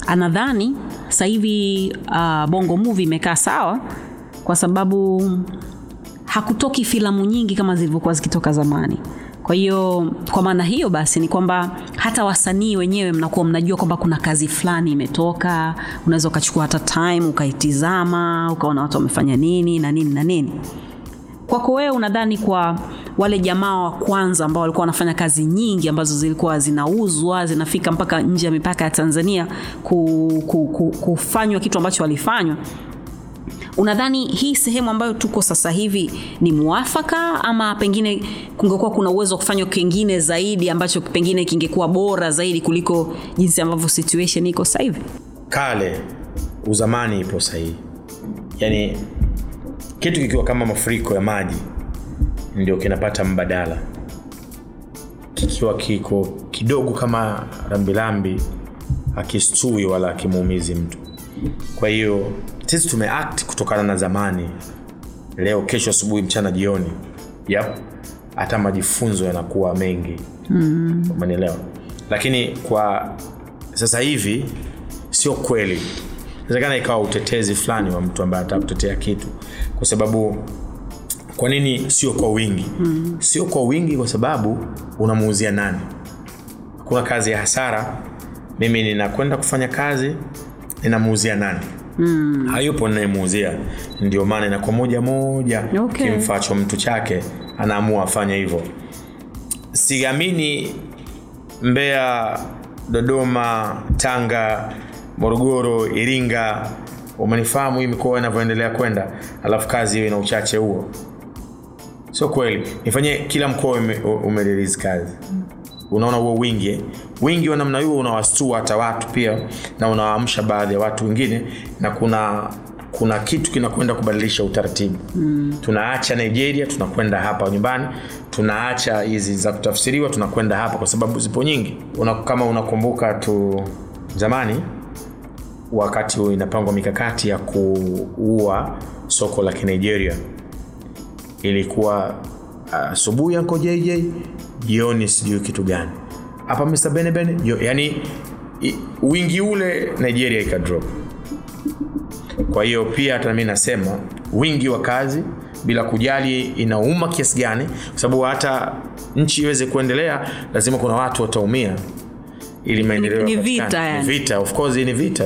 anadhani sasa hivi uh, bongo movie imekaa sawa kwa sababu hakutoki filamu nyingi kama zilivyokuwa zikitoka zamani kwa hiyo kwa maana hiyo basi ni kwamba hata wasanii wenyewe mnakuwa mnajua kwamba kuna kazi fulani imetoka unaweza ukachukua hata time ukaitizama ukaona watu wamefanya nini na nini na nini. Kwako wewe unadhani kwa wale jamaa wa kwanza ambao walikuwa wanafanya kazi nyingi ambazo zilikuwa zinauzwa zinafika mpaka nje ya mipaka ya tanzania ku, ku, ku, kufanywa kitu ambacho walifanywa unadhani hii sehemu ambayo tuko sasa hivi ni mwafaka ama pengine kungekuwa kuna uwezo wa kufanywa kingine zaidi ambacho pengine kingekuwa bora zaidi kuliko jinsi ambavyo situation iko sasa hivi? Kale uzamani ipo sahihi yaani kitu kikiwa kama mafuriko ya maji ndio kinapata mbadala. Kikiwa kiko kidogo kama rambirambi akistui wala akimuumizi mtu. Kwa hiyo sisi tumeact kutokana na zamani. Leo kesho asubuhi mchana jioni. Yep. hata majifunzo yanakuwa mengi. Mm. umenielewa? Lakini kwa sasa hivi sio kweli. Inawezekana ikawa utetezi fulani wa mtu ambaye atakutetea kitu. Kwa sababu kwa nini sio kwa wingi? Mm. sio kwa wingi kwa sababu unamuuzia nani? Kuna kazi ya hasara. Mimi ninakwenda kufanya kazi ninamuuzia nani mm. hayupo ninayemuuzia. Ndio maana inakuwa moja moja Okay. kimfacho mtu chake anaamua afanye hivyo. Siamini mbeya dodoma tanga morogoro iringa. Umenifahamu hii mikoa inavyoendelea kwenda alafu kazi hiyo ina uchache huo. Sio kweli nifanyie kila mkoa ume, kazi unaona huo wingi eh? wingi wa namna hiyo unawastua hata watu pia na unawaamsha baadhi ya watu wengine na kuna kuna kitu kinakwenda kubadilisha utaratibu mm. tunaacha nigeria tunakwenda hapa nyumbani tunaacha hizi za kutafsiriwa tunakwenda hapa kwa sababu zipo nyingi una, kama unakumbuka tu zamani wakati inapangwa mikakati ya kuua soko la kinigeria ilikuwa asubuhi uh, anko jj jioni sijui kitu gani. Hapa mr benebene yani i, wingi ule nigeria ikadrop kwa hiyo pia hata mi nasema wingi wa kazi bila kujali inauma kiasi gani kwa sababu hata nchi iweze kuendelea lazima kuna watu wataumia ili maendeleo ni vita, yani. Vita of course ni vita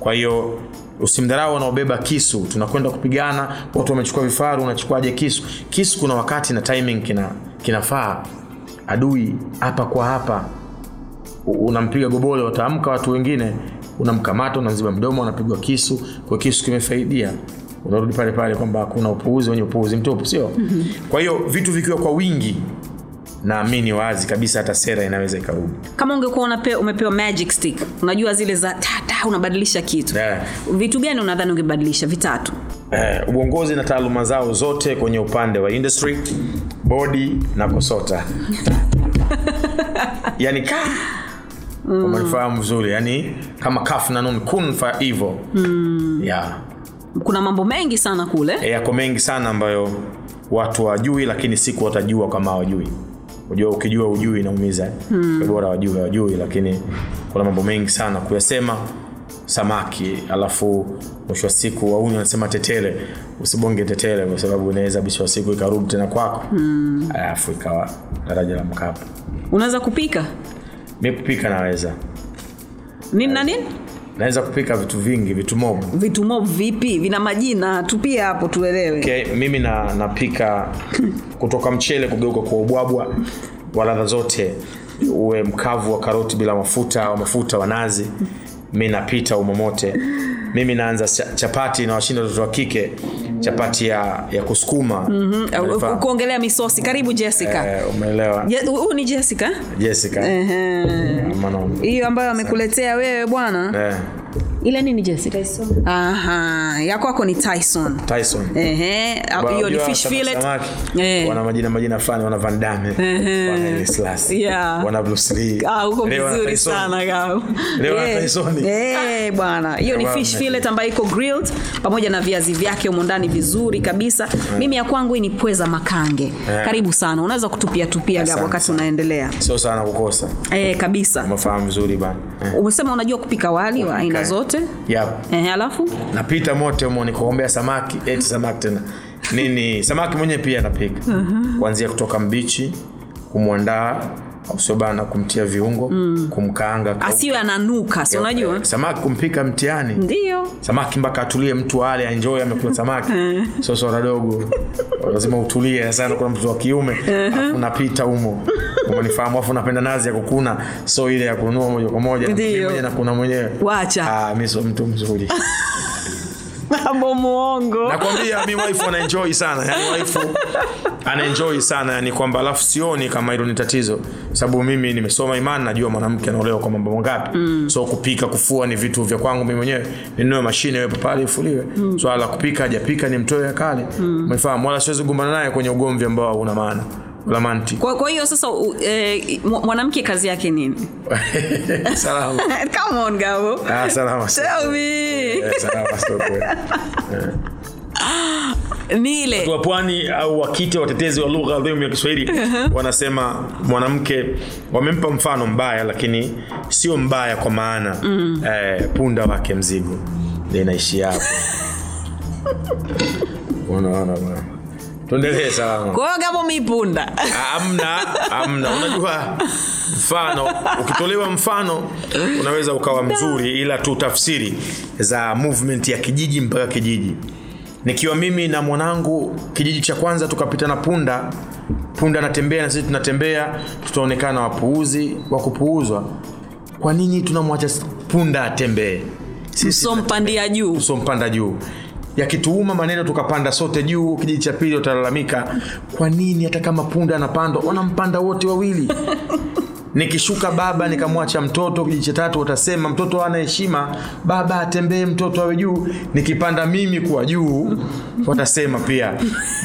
kwa hiyo usimdharau wanaobeba kisu tunakwenda kupigana watu wamechukua vifaru unachukuaje kisu? Kisu kuna wakati na timing kina kinafaa adui hapa kwa hapa. Unampiga gobole wataamka watu wengine unamkamata unamziba mdomo unapigwa kisu kwa kisu kimefaidia. Unarudi pale pale kwamba kuna upuuzi wenye upuuzi mtupu sio? Mm-hmm. kwa hiyo vitu vikiwa kwa wingi naamini wazi kabisa hata sera inaweza ikarudi. Kama ungekuwa umepewa magic stick unajua zile za tata unabadilisha kitu. Yeah. vitu gani unadhani ungebadilisha? Vitatu. Eh, uongozi na taaluma zao zote kwenye upande wa industry bodi na kosota yani ka umenifahamu vizuri yani kama kaf na nun kun fa hivo yeah. kuna mambo mengi sana kule. E, yako mengi sana ambayo watu wajui lakini siku watajua kama hawajui. Ujua ukijua ujui inaumiza. Hmm. bora wajue wajui lakini kuna mambo mengi sana kuyasema samaki alafu mwisho wa siku wauni wanasema tetele usibonge tetele kwa sababu inaweza mwisho wa siku ikarudi tena kwako. Mm. alafu ikawa daraja la mkapa unaweza kupika? Mi kupika naweza. Nini na nini? Naweza kupika vitu vingi vitu mob. Vitu mob vipi? Vina majina tupie hapo tuelewe. Okay, mimi na, napika kutoka mchele kugeuka kwa ubwabwa wa ladha zote. Uwe mkavu wa karoti bila mafuta wa mafuta wa nazi mi napita umomote mimi naanza chapati na washinda watoto wa kike. Chapati ya, ya kusukuma. Mm-hmm. kuongelea misosi. Karibu jessica. Eh, umeelewa? Je- ni jessica? Jessica. Hiyo ambayo amekuletea wewe bwana? Eh, ile nini jessica? Aha ya kwako ni tyson. Tyson. Ehe, hiyo ni fish fillet. Eh. wana majina majina fulani wana Van Damme, wana Ellis Yeah. wana Bruce Lee. Ah, uko vizuri sana gao. Leo wana Eh, Tyson. eh, bwana. Hiyo ni fish fillet ambayo iko grilled pamoja na viazi vyake humo ndani vizuri kabisa. Mimi ya kwangu hii ni pweza makange. Yeah. karibu sana. Unaweza kutupia tupia gabo wakati unaendelea. Sio sana kukosa. Eh, kabisa. Umefahamu vizuri bana. Eh. umesema unajua kupika wali wa aina Okay. Zote yep. eh, alafu? Napita mote umo nikuombea samaki eti samaki tena. Nini samaki mwenyewe pia napika kuanzia kutoka mbichi kumwandaa au sio bana kumtia viungo kumkaanga asiwe ananuka si unajua? Samaki kumpika mtiani ndio. Samaki mpaka atulie mtu ale enjoy amekula samaki. Sio swala dogo. Lazima utulie sana kuna mtu wa kiume unapita napita humo. Umenifahamu afu napenda nazi ya kukuna so ile ya kununua moja kwa moja. Ndio. kuna mwenyewe. Wacha. Ah mimi sio mtu mzuri mambo muongo nakwambia mi wife anaenjoy sana. Yani wife anaenjoy sana. Yani kwamba alafu sioni kama hilo ni tatizo. Sababu mimi nimesoma imani najua mwanamke anaolewa kwa mambo mangapi. Mm. so kupika kufua ni vitu vya kwangu mimi mwenyewe. Ninunue mashine wepo pale ifuliwe. Mm. swala la kupika hajapika ni mtoe akale. Mm. umefahamu? Wala siwezi kugombana naye kwenye ugomvi ambao una maana wala kwa, kwa hiyo sasa uh, eh, mwanamke kazi yake nini? Salama. Come on gabo. Ah, salama. Tell me. Eh, salama nile wa pwani au wakite watetezi wa lugha adhimu ya kiswahili wanasema mwanamke wamempa mfano mbaya lakini sio mbaya kwa maana mm. eh, punda wake mzigo. Inaishi hapo. Unaona bwana tuendelee salama kwa hiyo gabo mipunda amna amna unajua mfano ukitolewa mfano unaweza ukawa mzuri ila tu tafsiri za movement ya kijiji mpaka kijiji. Nikiwa mimi na mwanangu kijiji cha kwanza tukapita na punda punda anatembea na sisi tunatembea tutaonekana wapuuzi wa kupuuzwa. Kwa nini tunamwacha punda atembee? Sisi juu. Usompanda juu yakituuma maneno tukapanda sote juu kijiji cha pili utalalamika kwa nini hata kama punda anapandwa wanampanda wote wawili? Nikishuka baba nikamwacha mtoto kijiji cha tatu watasema mtoto ana heshima baba atembee mtoto awe juu. Nikipanda mimi kuwa juu watasema pia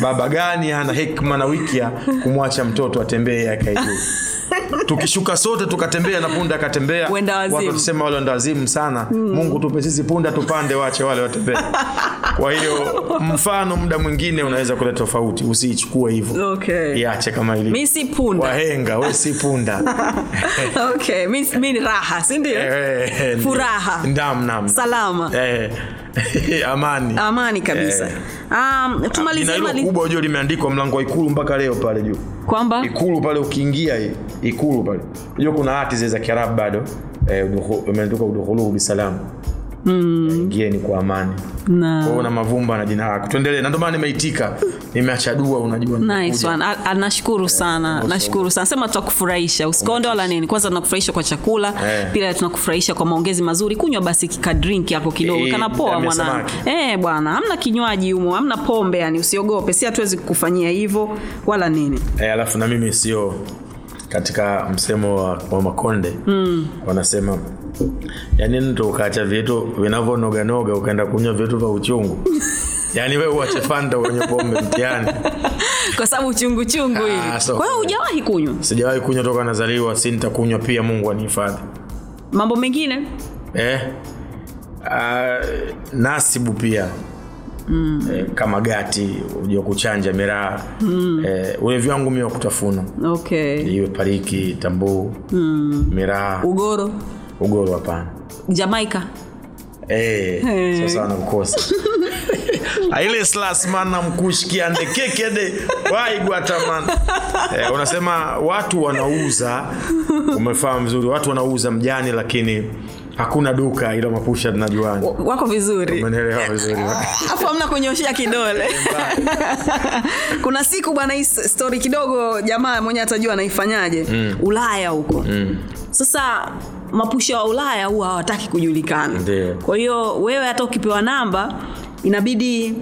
baba gani ana hekma na wikia kumwacha mtoto atembee akae juu tukishuka sote tukatembea na punda akatembea Wenda wazimu. watu watasema wale ndo wazimu sana mungu tupe sisi punda tupande wache wale watembee kwa hiyo mfano muda mwingine unaweza kuleta tofauti usiichukue hivyo okay. iache kama ilivyo mi si punda wahenga we si punda okay. mi, mi ni raha sindio Eh, eh. Furaha. Ndam, nam. salama Eh, amani. Amani kabisa. Yeah. um, kubwa ujua limeandikwa mlango wa ikulu mpaka leo pale juu. Kwamba? Ikulu pale ukiingia ikulu pale. Unajua kuna hati za kiarabu bado. Eh, umeandikwa imeandikwa udukhuluhu bisalam mm. ingieni kwa amani. Na kwao na mavumba na jina lako. Tuendelee. Na ndio maana nimeitika. Nimeacha dua unajua. Nice one. Nashukuru sana. nashukuru sana. Sema tutakufurahisha. Usikonde wala nini. Kwanza tunakufurahisha kwa chakula. Yeah. pia tunakufurahisha kwa maongezi mazuri. Kunywa basi kadrink yako kidogo. Eh, kana poa mwanangu. eh bwana. Hamna kinywaji humo. Hamna pombe yani. Usiogope. Si hatuwezi kukufanyia hivyo wala nini. Eh, alafu na mimi sio katika msemo wa, wa makonde. Mm. wanasema yani mtu ukaacha vitu vinavyonoganoga ukaenda kunywa vitu vya uchungu. Yaani we uache fanta kwenye pombe mtiani kwa sababu chungu chungu Ah, so kwa hiyo hujawahi kunywa? Sijawahi kunywa toka nazaliwa si nitakunywa pia mungu anihifadhi. Mambo mengine? Eh? uh, nasibu pia. Mm. eh, kama gati ujua kuchanja miraha mm. eh, ulevi wangu mi wa kutafuna okay. Iwe pariki tambuu mm. miraha ugoro ugoro hapana. Jamaika hey, hey. sasa wanakukosa aile slasmana mkushkiande kekede waigwataman eh, unasema watu wanauza umefahamu vizuri watu wanauza mjani lakini hakuna duka ila mapusha tunajuani wako vizuri. Umenelewa vizuri. Afu amna kunyoshea kidole. Kuna siku bwana hii story kidogo jamaa mwenyewe atajua anaifanyaje. Mm. ulaya huko. Mm. sasa mapusha wa ulaya huwa hawataki kujulikana. Kwa hiyo wewe hata ukipewa namba inabidi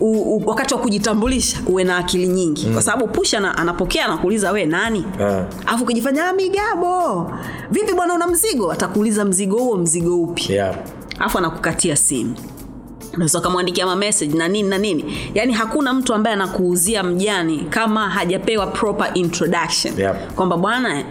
u, u, wakati wa kujitambulisha uwe na akili nyingi. Mm. kwa sababu pusha na, anapokea anakuuliza we nani? Alafu alafu ukijifanya "Ah, migabo. Vipi bwana una mzigo? Atakuuliza mzigo huo mzigo upi? Yeah. alafu anakukatia simu. Unaweza ukamwandikia mamessage na nini na nini. Yaani hakuna mtu ambaye anakuuzia mjani kama hajapewa proper introduction. Yep. kwamba bwana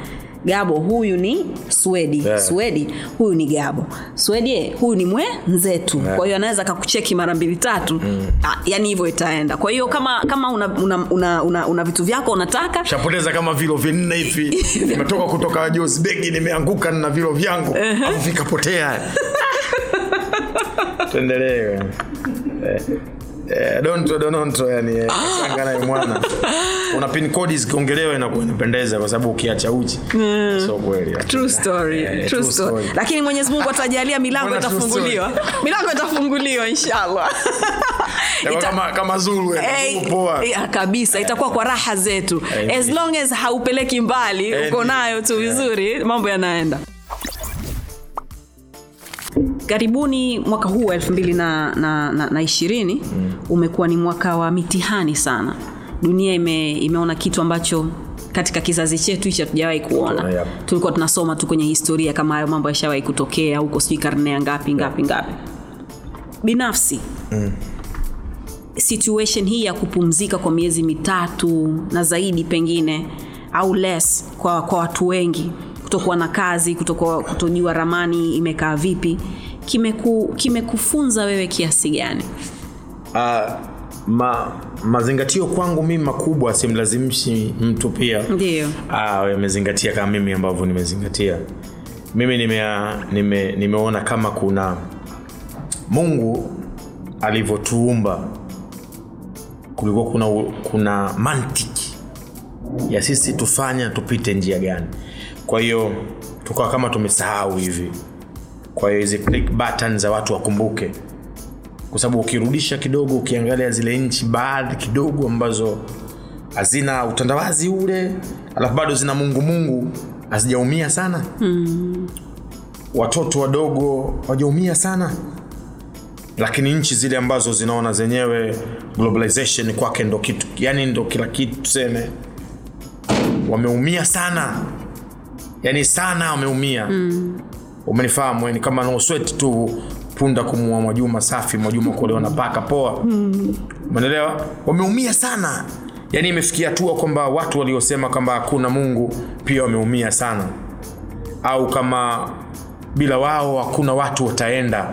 gabo huyu ni swedi. Yeah. swedi huyu ni gabo. Swedi huyu ni mwenzetu Yeah. kwa hiyo anaweza akakucheki mara mbili tatu. Mm. yani hivyo itaenda. Kwa hiyo kama kama una, una, una, una, una vitu vyako unataka. Shapoteza kama vilo vinne hivi. Nimetoka kutoka josbegi nimeanguka na vilo vyangu. Vikapotea. Tuendelee eh, eh, donto yani eh, sanga naye mwana. Una pin code zikiongelewa inakuwa inapendeza kwa sababu ukiacha uchi. So kweli True story, Eh, true true story. story. lakini mwenyezi mungu atajalia milango itafunguliwa. milango itafunguliwa inshallah. Ita- kama kama zulu yani, Eh, poa. eh, kabisa. Itakuwa kwa raha zetu. As long as haupeleki mbali uko nayo tu vizuri mambo yanaenda karibuni mwaka huu wa elfu mbili na, na, na, na ishirini. Mm. umekuwa ni mwaka wa mitihani sana. Dunia ime, imeona kitu ambacho katika kizazi chetu hichi hatujawahi kuona. Tulikuwa tunasoma tu kwenye historia kama hayo mambo yashawahi kutokea huko sijui karne ya ngapi ngapi ngapi. Binafsi situation hii ya kupumzika kwa miezi mitatu na zaidi pengine au less kwa, kwa watu wengi kutokuwa na kazi kutokuwa- kutojua ramani imekaa vipi kimeku, kimekufunza wewe kiasi gani? Uh, ma, mazingatio kwangu mimi makubwa simlazimishi mtu pia. Ndio. Awe amezingatia kama mimi ambavyo nimezingatia. Mimi nimea, nime, nimeona kama kuna mungu alivyotuumba kulikuwa kuna, kuna mantiki ya sisi tufanya tupite njia gani. Kwa hiyo tukawa kama tumesahau hivi kwa hiyo hizi click button za watu wakumbuke. Kwa sababu ukirudisha kidogo ukiangalia zile nchi baadhi kidogo ambazo hazina utandawazi ule alafu bado zina mungu mungu hazijaumia sana. Mm. watoto wadogo wajaumia sana. Lakini nchi zile ambazo zinaona zenyewe globalization kwake ndo kitu yani ndo kila kitu tuseme wameumia sana. Yani sana wameumia. Mm. Umenifahamu ni kama no sweat tu punda kumua mwajuma safi mwajuma kuolewa na paka poa. Umeelewa? Wameumia sana. Yaani imefikia hatua kwamba watu waliosema kwamba hakuna mungu pia wameumia sana. Au kama bila wao hakuna watu wataenda.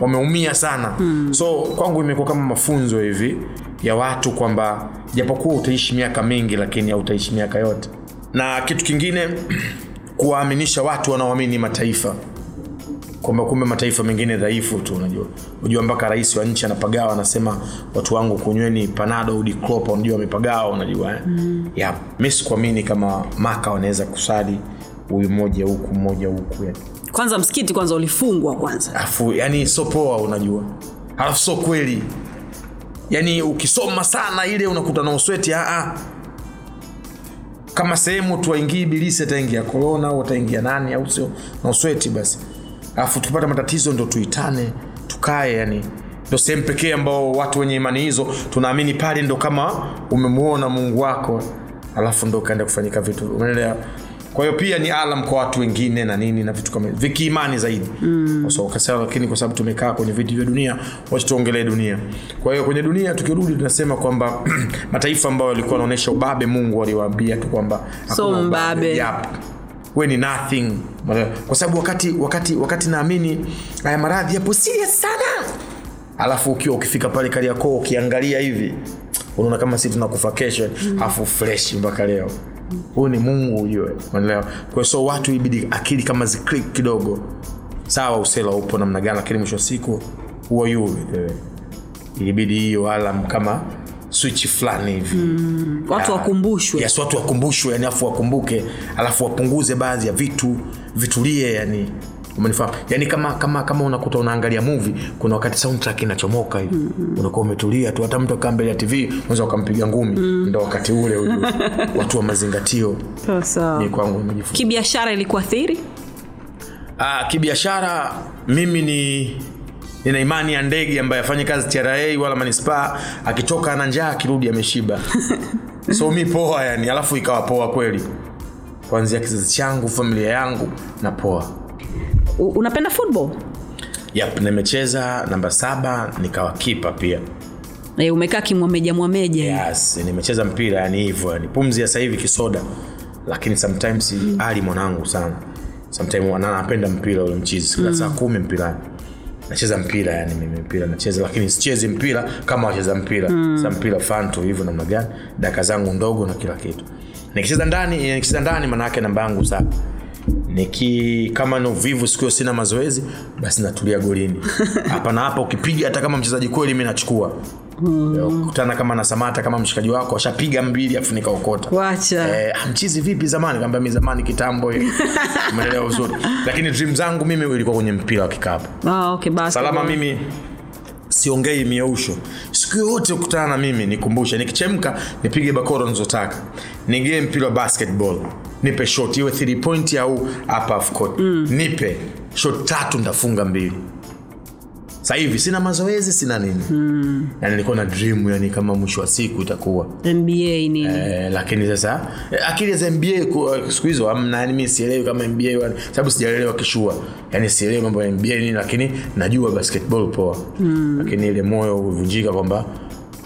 Wameumia sana. Hmm. so kwangu imekuwa kama mafunzo hivi ya watu kwamba japokuwa utaishi miaka mingi lakini hautaishi miaka yote. Na kitu kingine kuwaaminisha watu wanaoamini mataifa kwamba kumbe mataifa mengine dhaifu tu unajua unajua mpaka rais wa nchi anapagawa anasema watu wangu kunyweni panado udiklopa unajua amepagawa unajua eh? mm. yeah. mi sikuamini kama maka wanaweza kusali huyu mmoja huku mmoja huku yani. kwanza msikiti kwanza ulifungwa kwanza afu yani so poa unajua alafu so kweli yani ukisoma sana ile unakuta na usweti aa kama sehemu tuwaingii bilisi ataingia korona au ataingia nani au sio na usweti basi alafu tukipata matatizo ndo tuitane tukae yani ndo sehemu pekee ambao watu wenye imani hizo tunaamini pale ndo kama umemuona mungu wako alafu ndo ukaenda kufanyika vitu umeelewa kwa hiyo pia ni alam kwa watu wengine na nini na vitu kama vikiimani zaidi mm. so, kasema, lakini kwa sababu tumekaa kwenye vitu vya dunia wacha tuongelee dunia kwa hiyo kwenye dunia tukirudi tunasema kwamba mataifa ambayo yalikuwa wanaonyesha ubabe mungu aliwaambia tu kwamba So mbabe. Yap. we ni nothing kwa sababu wakati wakati wakati naamini haya maradhi yapo serious sana. Alafu ukiwa ukifika pale kariakoo ukiangalia hivi unaona kama si tunakufa kesho alafu fresh mpaka leo. Huyu ni mungu ujue unaelewa kwa so watu ibidi akili kama ziclik kidogo. Sawa usela upo namna gani lakini mwisho wa siku huwa yu ilibidi hiyo alam kama switch fulani hivi. Mm. watu wakumbushwe. Yes, watu wakumbushwe yani afu wakumbuke alafu wapunguze baadhi ya vitu vitulie yani umenifahamu yani kama kama kama unakuta unaangalia movie kuna wakati soundtrack inachomoka hivi. Mm-hmm. unakuwa umetulia tu. Hata mtu akaa mbele ya tv unaweza ukampiga ngumi. Mm. ndo wakati ule ujue. Watu wa mazingatio. Sasa ni kwangu nimejifunza kibiashara ilikuathiri? Ah, kibiashara mimi ni nina imani ya ndege ambaye afanye kazi tra wala manispaa. Akitoka ana njaa akirudi ameshiba. So mi poa yani. Alafu ikawa poa kweli kuanzia kizazi changu familia yangu na poa. U- unapenda football? Yep, nimecheza namba saba nikawa kipa pia. E, umekaa kimwameja mwameja. Yes, nimecheza mpira yani hivyo yani pumzi ya sasa hivi kisoda. Lakini sometimes mm. ali mwanangu sana. Sometimes anapenda mpira ule mchizi kila saa kumi mpirani. Nacheza mpira yani mimi mpira nacheza lakini sichezi mpira kama wacheza mpira. Mm. sa mpira fan tu hivyo namna gani? Daka zangu ndogo na kila kitu nikicheza ndani nikicheza ndani maanaake namba yangu saba niki kama ni uvivu siku sina mazoezi basi natulia golini. Hapa na hapa ukipiga hata kama mchezaji kweli mi nachukua. Kutana kama na samata kama mshikaji wako ashapiga mbili afu nikaokota. Wacha. Eh, mchizi vipi zamani? Kaambia mi zamani kitambo umeelewa uzuri lakini dream zangu mimi ilikuwa kwenye mpira wa kikapu. Ah, okay, salama mimi siongei mieusho siku yoyote ukutana na mimi nikumbushe nikichemka nipige bakoro nizotaka. Nigee mpira wa basketball. Nipe shot iwe 3 point au up half court. Mm. nipe. Shot tatu ndafunga mbili sasa hivi sina mazoezi sina nini. Mm. yani nilikuwa na dream yani kama mwisho wa siku itakuwa. Mba nini? Eh, lakini sasa eh, akili za mba siku hizo amna yani mi sielewi kama mba sababu sijaelewa kishua. Yani sielewi mambo ya mba nini lakini najua basketball poa. Mm. lakini ile moyo uvunjika kwamba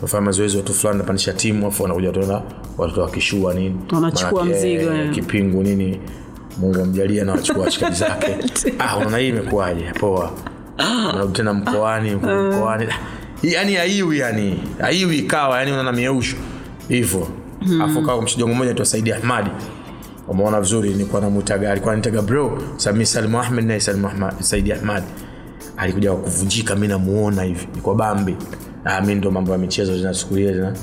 nafanya mazoezi watu fulani napandisha timu afu wanakuja tena watoto wakishua nini. Wanachukua mzigo, eh, eh. kipingu nini mungu amjalia na wachukua washikaji zake. Ah, unaona hii imekuwaje? Poa narudi tena mkoani mkoani. Yani aiwi yani aiwi ikawa yani unaona mieusho hivyo. Afu kawa mshijongo mmoja tu saidi ahmadi umeona vizuri nilikuwa namwitaga alikuwa anitaga bro sami salimu ahmed naye salimu saidi ahmad. Alikuja kuvunjika mi namuona hivi. Niko bambi. Ah, mi ndo mambo ya michezo zina siku ile zina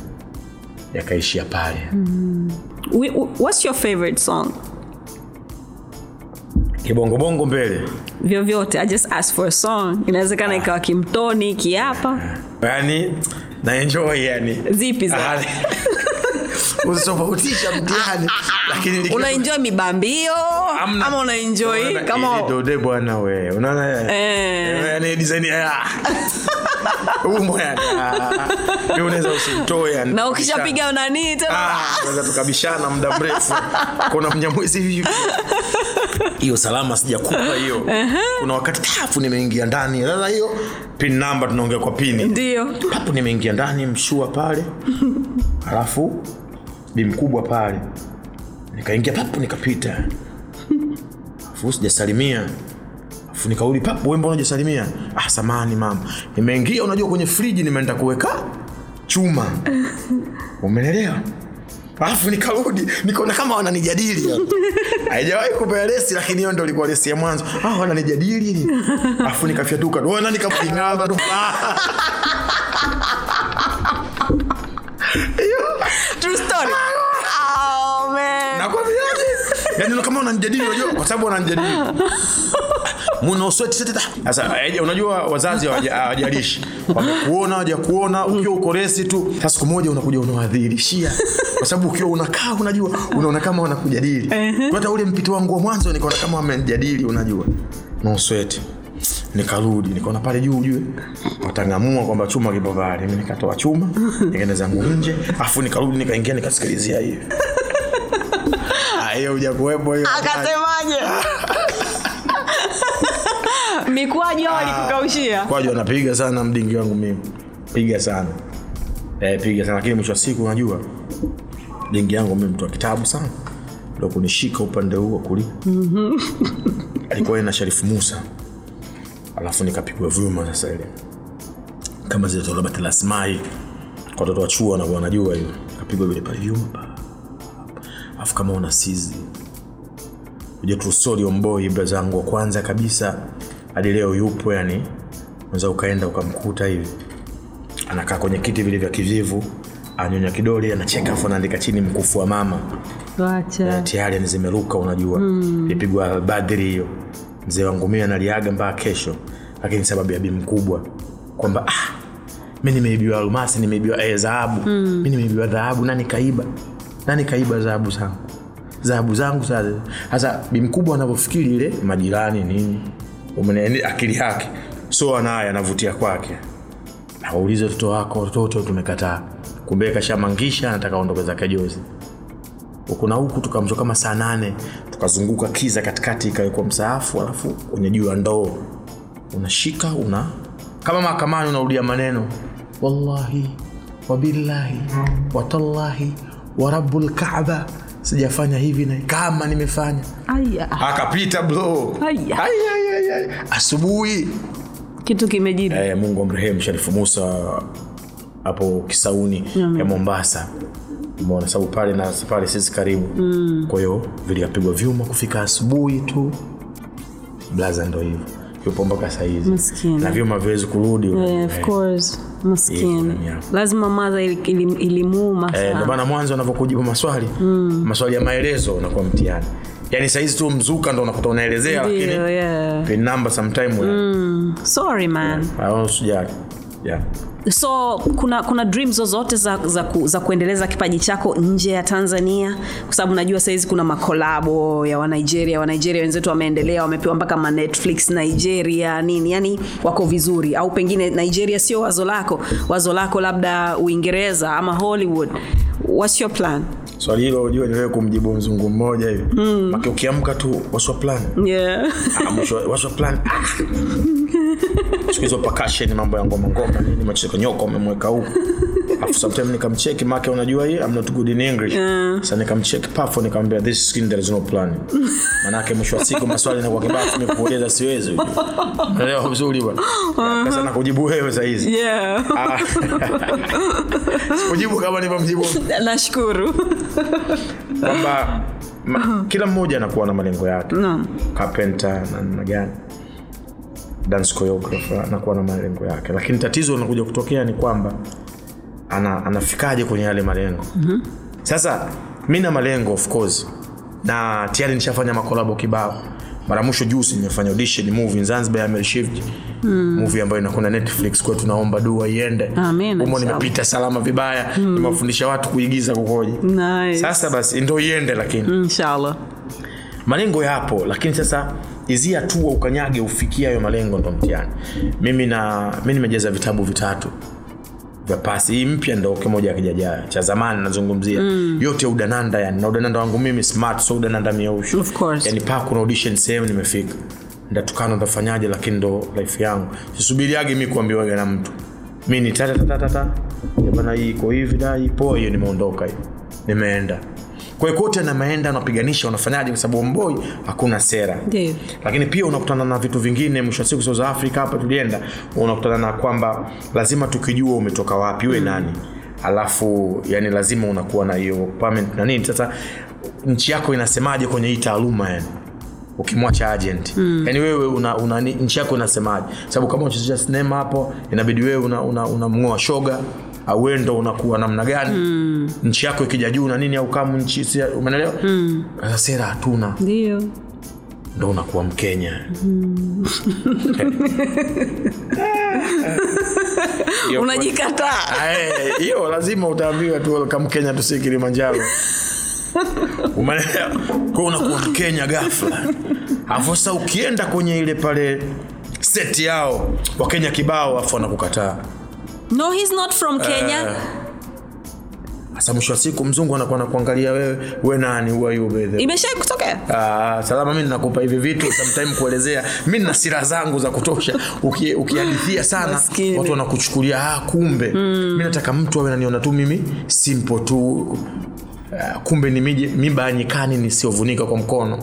yakaishia pale. Mm. We, what's your favorite song kibongobongo mbele. Vyovyote i just ask for a song. Inawezekana ikawa kimtoni kiapa. Yani naenjoy yani zipi za Ah, usitofautisha mtihani lakini unaenjoy mibambio? Amna. ama unaenjoy kama dode bwana we unaona? Eh. yani design ya umo yani unaweza usimtoe na ukishapiga nanii Ah, tunaweza tukabishana muda mrefu. Kuna mnyamwezi hivi. Hiyo salama sijakupa hiyo. Kuna wakati tafu nimeingia ndani. Sasa hiyo pin namba tunaongea kwa pini. Ndio. Hapo nimeingia ndani mshua pale. Alafu bimkubwa pale. Nikaingia papo nikapita. Afu sijasalimia afu nikarudi pap, we mbona hujasalimia? Ah samani mama. Nimeingia unajua kwenye friji nimeenda kuweka chuma. Umeelewa? alafu nikarudi nikaona kama wananijadili haijawahi kupea lesi lakini hiyo ndo ilikuwa lesi ya mwanzo. Ah, wananijadili alafu nikafyatuka dona nikapingana tu true story. Nakwambiaje yani kama unanijadili unajua kwa sababu wananijadili. Sasa eh, unajua wazazi hawajalishi. Wamekuona hawajakuona ukiwa uko resi tu sasa siku moja unakuja unawadhihirishia. Kwa sababu ukiwa unakaa unajua unaona kama wanakujadili. Hata ule mpito wangu wa mwanzo nikaona kama wamenijadili unajua. Na usweti nikarudi nikaona pale juu ujue. Watangamua kwamba chuma kipo pale. Mi nikatoa chuma nikaenda zangu nje afu nikarudi nikaingia nikasikilizia hivi hiyo hujakuwepo hiyo akasemaje? Mikwaju au alikukaushia Mikwaju anapiga sana mdingi wangu mimi. Piga sana. Eh, piga sana. Lakini mwisho wa siku unajua dingi yangu mimi mtu wa kitabu sana. Ndo kunishika upande huo kulia alikuwa na sharifu musa. Alafu nikapigwa vyuma sasa ile. Kama zile tolabatilasmai kwa watoto wa chuo wanakuwa wanajua hiyo. Kapigwa vile pale vyuma pa. Alafu kama una sizi uja trustori omboi zangu wa kwanza kabisa hadi leo yupo yani unaweza ukaenda ukamkuta hivi. Anakaa kwenye kiti vile vya kivivu anyonya kidole anacheka afu anaandika chini mkufu wa mama. Wacha. Tayari ni zimeruka unajua. Mm. lipigwa albadri hiyo. Mzee wangu mimi analiaga mpaka kesho lakini sababu ya bi mkubwa kwamba ah, mi nimeibiwa almasi nimeibiwa eh, dhahabu. Mm. mi nimeibiwa dhahabu nani kaiba nani kaiba dhahabu zangu dhahabu zangu sasa sasa bi anavyofikiri ile majirani nini. Umene akili yake. So anaye anavutia kwake. Awaulize watoto wako watoto tumekataa. Kumbe kashamangisha anataka ondoke zake jozi. Huku na huku tukamtoa kama saa nane. Tukazunguka kiza katikati ikawekwa msaafu alafu kwenye juu ya ndoo. Unashika una kama mahakamani unaudia maneno. Wallahi wabillahi watallahi warabu kaaba sijafanya hivi na kama nimefanya. Akapita blo asubuhi. Kitu kimejibu. Eh, mungu amrehemu sharifu musa hapo kisauni mm. ya mombasa. Mona sababu pale na pale sisi karibu. Mm. kwa hiyo vilikapigwa vyuma kufika asubuhi tu. Blaza ndo hivyo. Yupo mpaka sahizi na vyuma viwezi kurudi. Yeah, of course. maskini Yeah. lazima madha ili- ili- ilimuuma Eh, maana mwanzo anavyokujibu maswali mm. maswali ya maelezo unakuwa mtihani yaani sahizi tu mzuka ndo unakuta unaelezea lakini yeah. pin sometime mm. sorry man usijali yeah. So kuna kuna dream zozote za, za, ku, za kuendeleza kipaji chako nje ya tanzania? Kwa sababu najua sahizi kuna makolabo ya wanigeria wanigeria wenzetu wameendelea wamepewa mpaka manetflix nigeria nini yani wako vizuri. Au pengine nigeria sio wazo lako wazo lako labda uingereza ama hollywood. What's your plan swali hilo ujue niwewe kumjibu mzungu mmoja hivi mm. maki ukiamka tu waswa plan yeah. Ah, ni plan ah. siku hizo percussion mambo ya ngoma ngoma nini macheko nyoka umemweka afu sometime nikamcheki make unajua hii I'm not good in English. Yeah. sasa nikamcheki pafo nikamwambia this skin there is no plan. Manake mwisho wa siku maswali na kwa kibao kueleza siwezi unaelewa vizuri bwana. Sasa nakujibu wewe sasa hizi. Yeah. Ah. sikujibu kama nilivyomjibu. Nashukuru. Kwamba ma, kila mmoja anakuwa na malengo yake. No. carpenter na namna gani. Dance choreographer anakuwa na malengo yake. Lakini tatizo linakuja kutokea ni kwamba ana, anafikaje kwenye yale malengo? Mm-hmm. sasa mi na malengo of course na tayari nishafanya makolabo kibao. Mara mwisho juzi nimefanya audition movie Zanzibar ya Mel Shift mm. movie ambayo inakwenda Netflix kwa tunaomba dua iende. Humo nimepita salama vibaya mm. nimewafundisha watu kuigiza kukoje nice. sasa basi ndo iende lakini. Inshallah. Malengo yapo lakini sasa hizi hatua ukanyage ufikia hayo malengo ndo mtihani. Mimi na mi nimejaza vitabu vitatu vya pasi hii mpya ndo kimoja kijajaa cha zamani nazungumzia. Mm. yote udananda yani. Na udananda wangu mimi smart so udananda mieushu Of yani paa kuna audition sehemu nimefika. Ndatukana ndafanyaje lakini ndo life yangu. Sisubiriage mi kuambiwaga na mtu. Mi ni tatatatatata bana hii iko hivi da hii poa hiyo nimeondoka hiyo nimeenda kwa hiyo kote nameenda unapiganisha unafanyaje? Kwa sababu mboi hakuna sera. Ndio. lakini pia unakutana na vitu vingine mwisho wa siku south africa hapa tulienda unakutana na kwamba lazima tukijua umetoka wapi uwe mm. nani. Alafu yani lazima unakuwa na hiyo permit na nini. Sasa nchi yako inasemaje kwenye hii taaluma yani? Ukimwacha agent. Mm. yani wewe una, una, nchi yako inasemaje? Sababu kama unachezesha sinema hapo inabidi wewe unamng'oa una, una shoga wewe ndo unakuwa namna gani? Mm. nchi yako ikija juu na nini au kama nchi si- umeelewa? Mm. sera hatuna. Ndio. Ndo unakuwa mkenya. Mm. unajikataa hiyo lazima utaambiwa tu kamkenya tusi kilimanjaro. Umeelewa? Kwa unakuwa mkenya gafla afu sasa ukienda kwenye ile pale seti yao wakenya kibao afu wanakukataa no he's not from kenya. Eh, sasa mwisho wa siku mzungu anakuwa nakuangalia wewe we nani are imeshai kutokea? Ah, salama mi nakupa hivi vitu sometime kuelezea. Mi na sira zangu za kutosha. Uki- ukihadithia sana Maskini. watu wanakuchukulia ah, kumbe. Mi nataka mtu awe naniona tu mimi simple tu. Ah, kumbe ni mibanyikani nisiovunika nisiyovunika kwa mkono.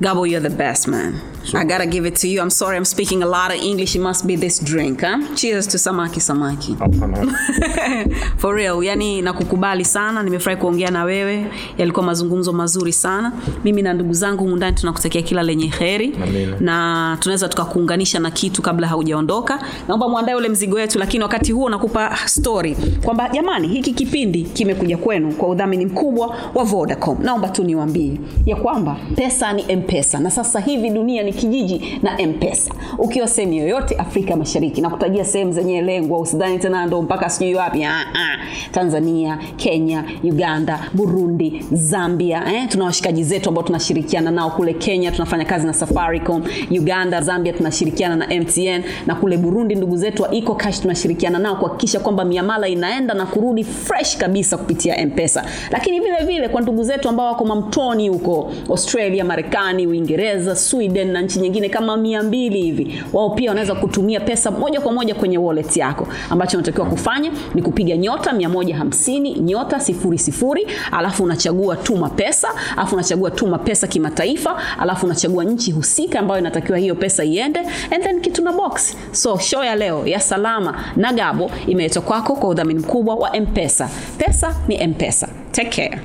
Gabo, you're the best man. I gotta give it to you. I'm sorry I'm speaking a lot of English. It must be this drink, huh? Cheers to samaki samaki. For real, yani nakukubali sana, nimefurahi kuongea na wewe. Yalikuwa mazungumzo mazuri sana. Mimi na ndugu zangu humu ndani tunakutakia kila lenye heri Amina. na tunaweza tukakuunganisha na kitu kabla haujaondoka. Naomba muandae ule mzigo wetu, lakini wakati huo nakupa story kwamba jamani, hiki kipindi kimekuja kwenu kwa udhamini mkubwa wa Vodacom. Naomba tu niwaambie ya kwamba pesa ni M-Pesa na sasa hivi dunia ni kijiji na M-Pesa. Ukiwa sehemu yoyote Afrika Mashariki na kutajia sehemu zenye lengwa, usidhani tena ndo mpaka sijui wapi. Ah, ah. Tanzania, Kenya, Uganda, Burundi, Zambia. Eh, tuna washikaji zetu ambao tunashirikiana nao kule Kenya, tunafanya kazi na Safaricom. Uganda, Zambia tunashirikiana na MTN na kule Burundi ndugu zetu wa EcoCash tunashirikiana nao kuhakikisha kwamba miamala inaenda na kurudi fresh kabisa kupitia M-Pesa. Lakini vile vile kwa ndugu zetu ambao wako mamtoni huko Australia, Marekani, Uingereza, Sweden na nchi nyingine kama mia mbili hivi, wao pia wanaweza kutumia pesa moja kwa moja kwenye wallet yako. Ambacho unatakiwa kufanya ni kupiga nyota 150 nyota 00 alafu unachagua tuma pesa, alafu unachagua tuma pesa kimataifa, alafu unachagua nchi husika ambayo inatakiwa hiyo pesa iende and then kitu na box. So show ya leo ya Salama na Gabo imeletwa kwako kwa udhamini mkubwa wa mpesa pesa ni M-Pesa. Take care.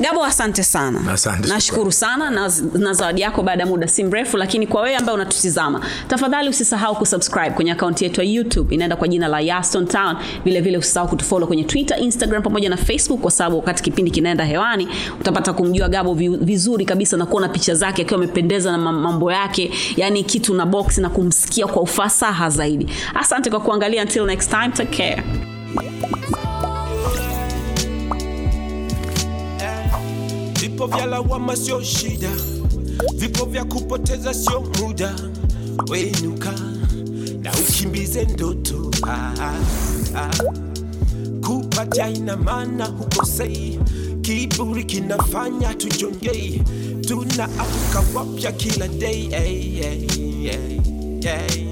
Gabo, asante sana. Asante, Nashukuru sana na, na zawadi yako baada ya muda si mrefu, lakini kwa wewe ambaye unatutizama, tafadhali usisahau kusubscribe kwenye akaunti yetu ya YouTube inaenda kwa jina la Yaston Town. Vile vile usisahau kutufollow kwenye Twitter, Instagram pamoja na Facebook, kwa sababu wakati kipindi kinaenda hewani utapata kumjua Gabo vizuri kabisa na kuona picha zake akiwa amependeza na mambo yake, yani kitu na box na kumsikia kwa ufasaha zaidi. Asante kwa kuangalia, until next time, take care. Vipo vya lawama sio shida, vipo vya kupoteza sio muda. Wenuka na ukimbize ndoto. Ah, ah, ah. Kupatia ina maana hukosei, kiburi kinafanya tujongei, tunaamuka wapya kila day. Hey, hey, hey.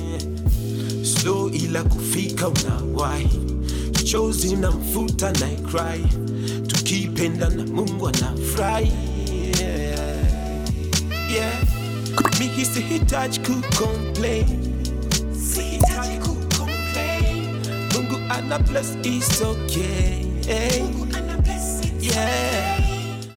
Slow ila kufika unawahi, chozi na mfuta na cry, tukipenda na Mungu anafurahi yeah. sihitaji kucomplain, sihitaji kucomplain. Mungu ana bless is okay. Mungu ana bless yeah.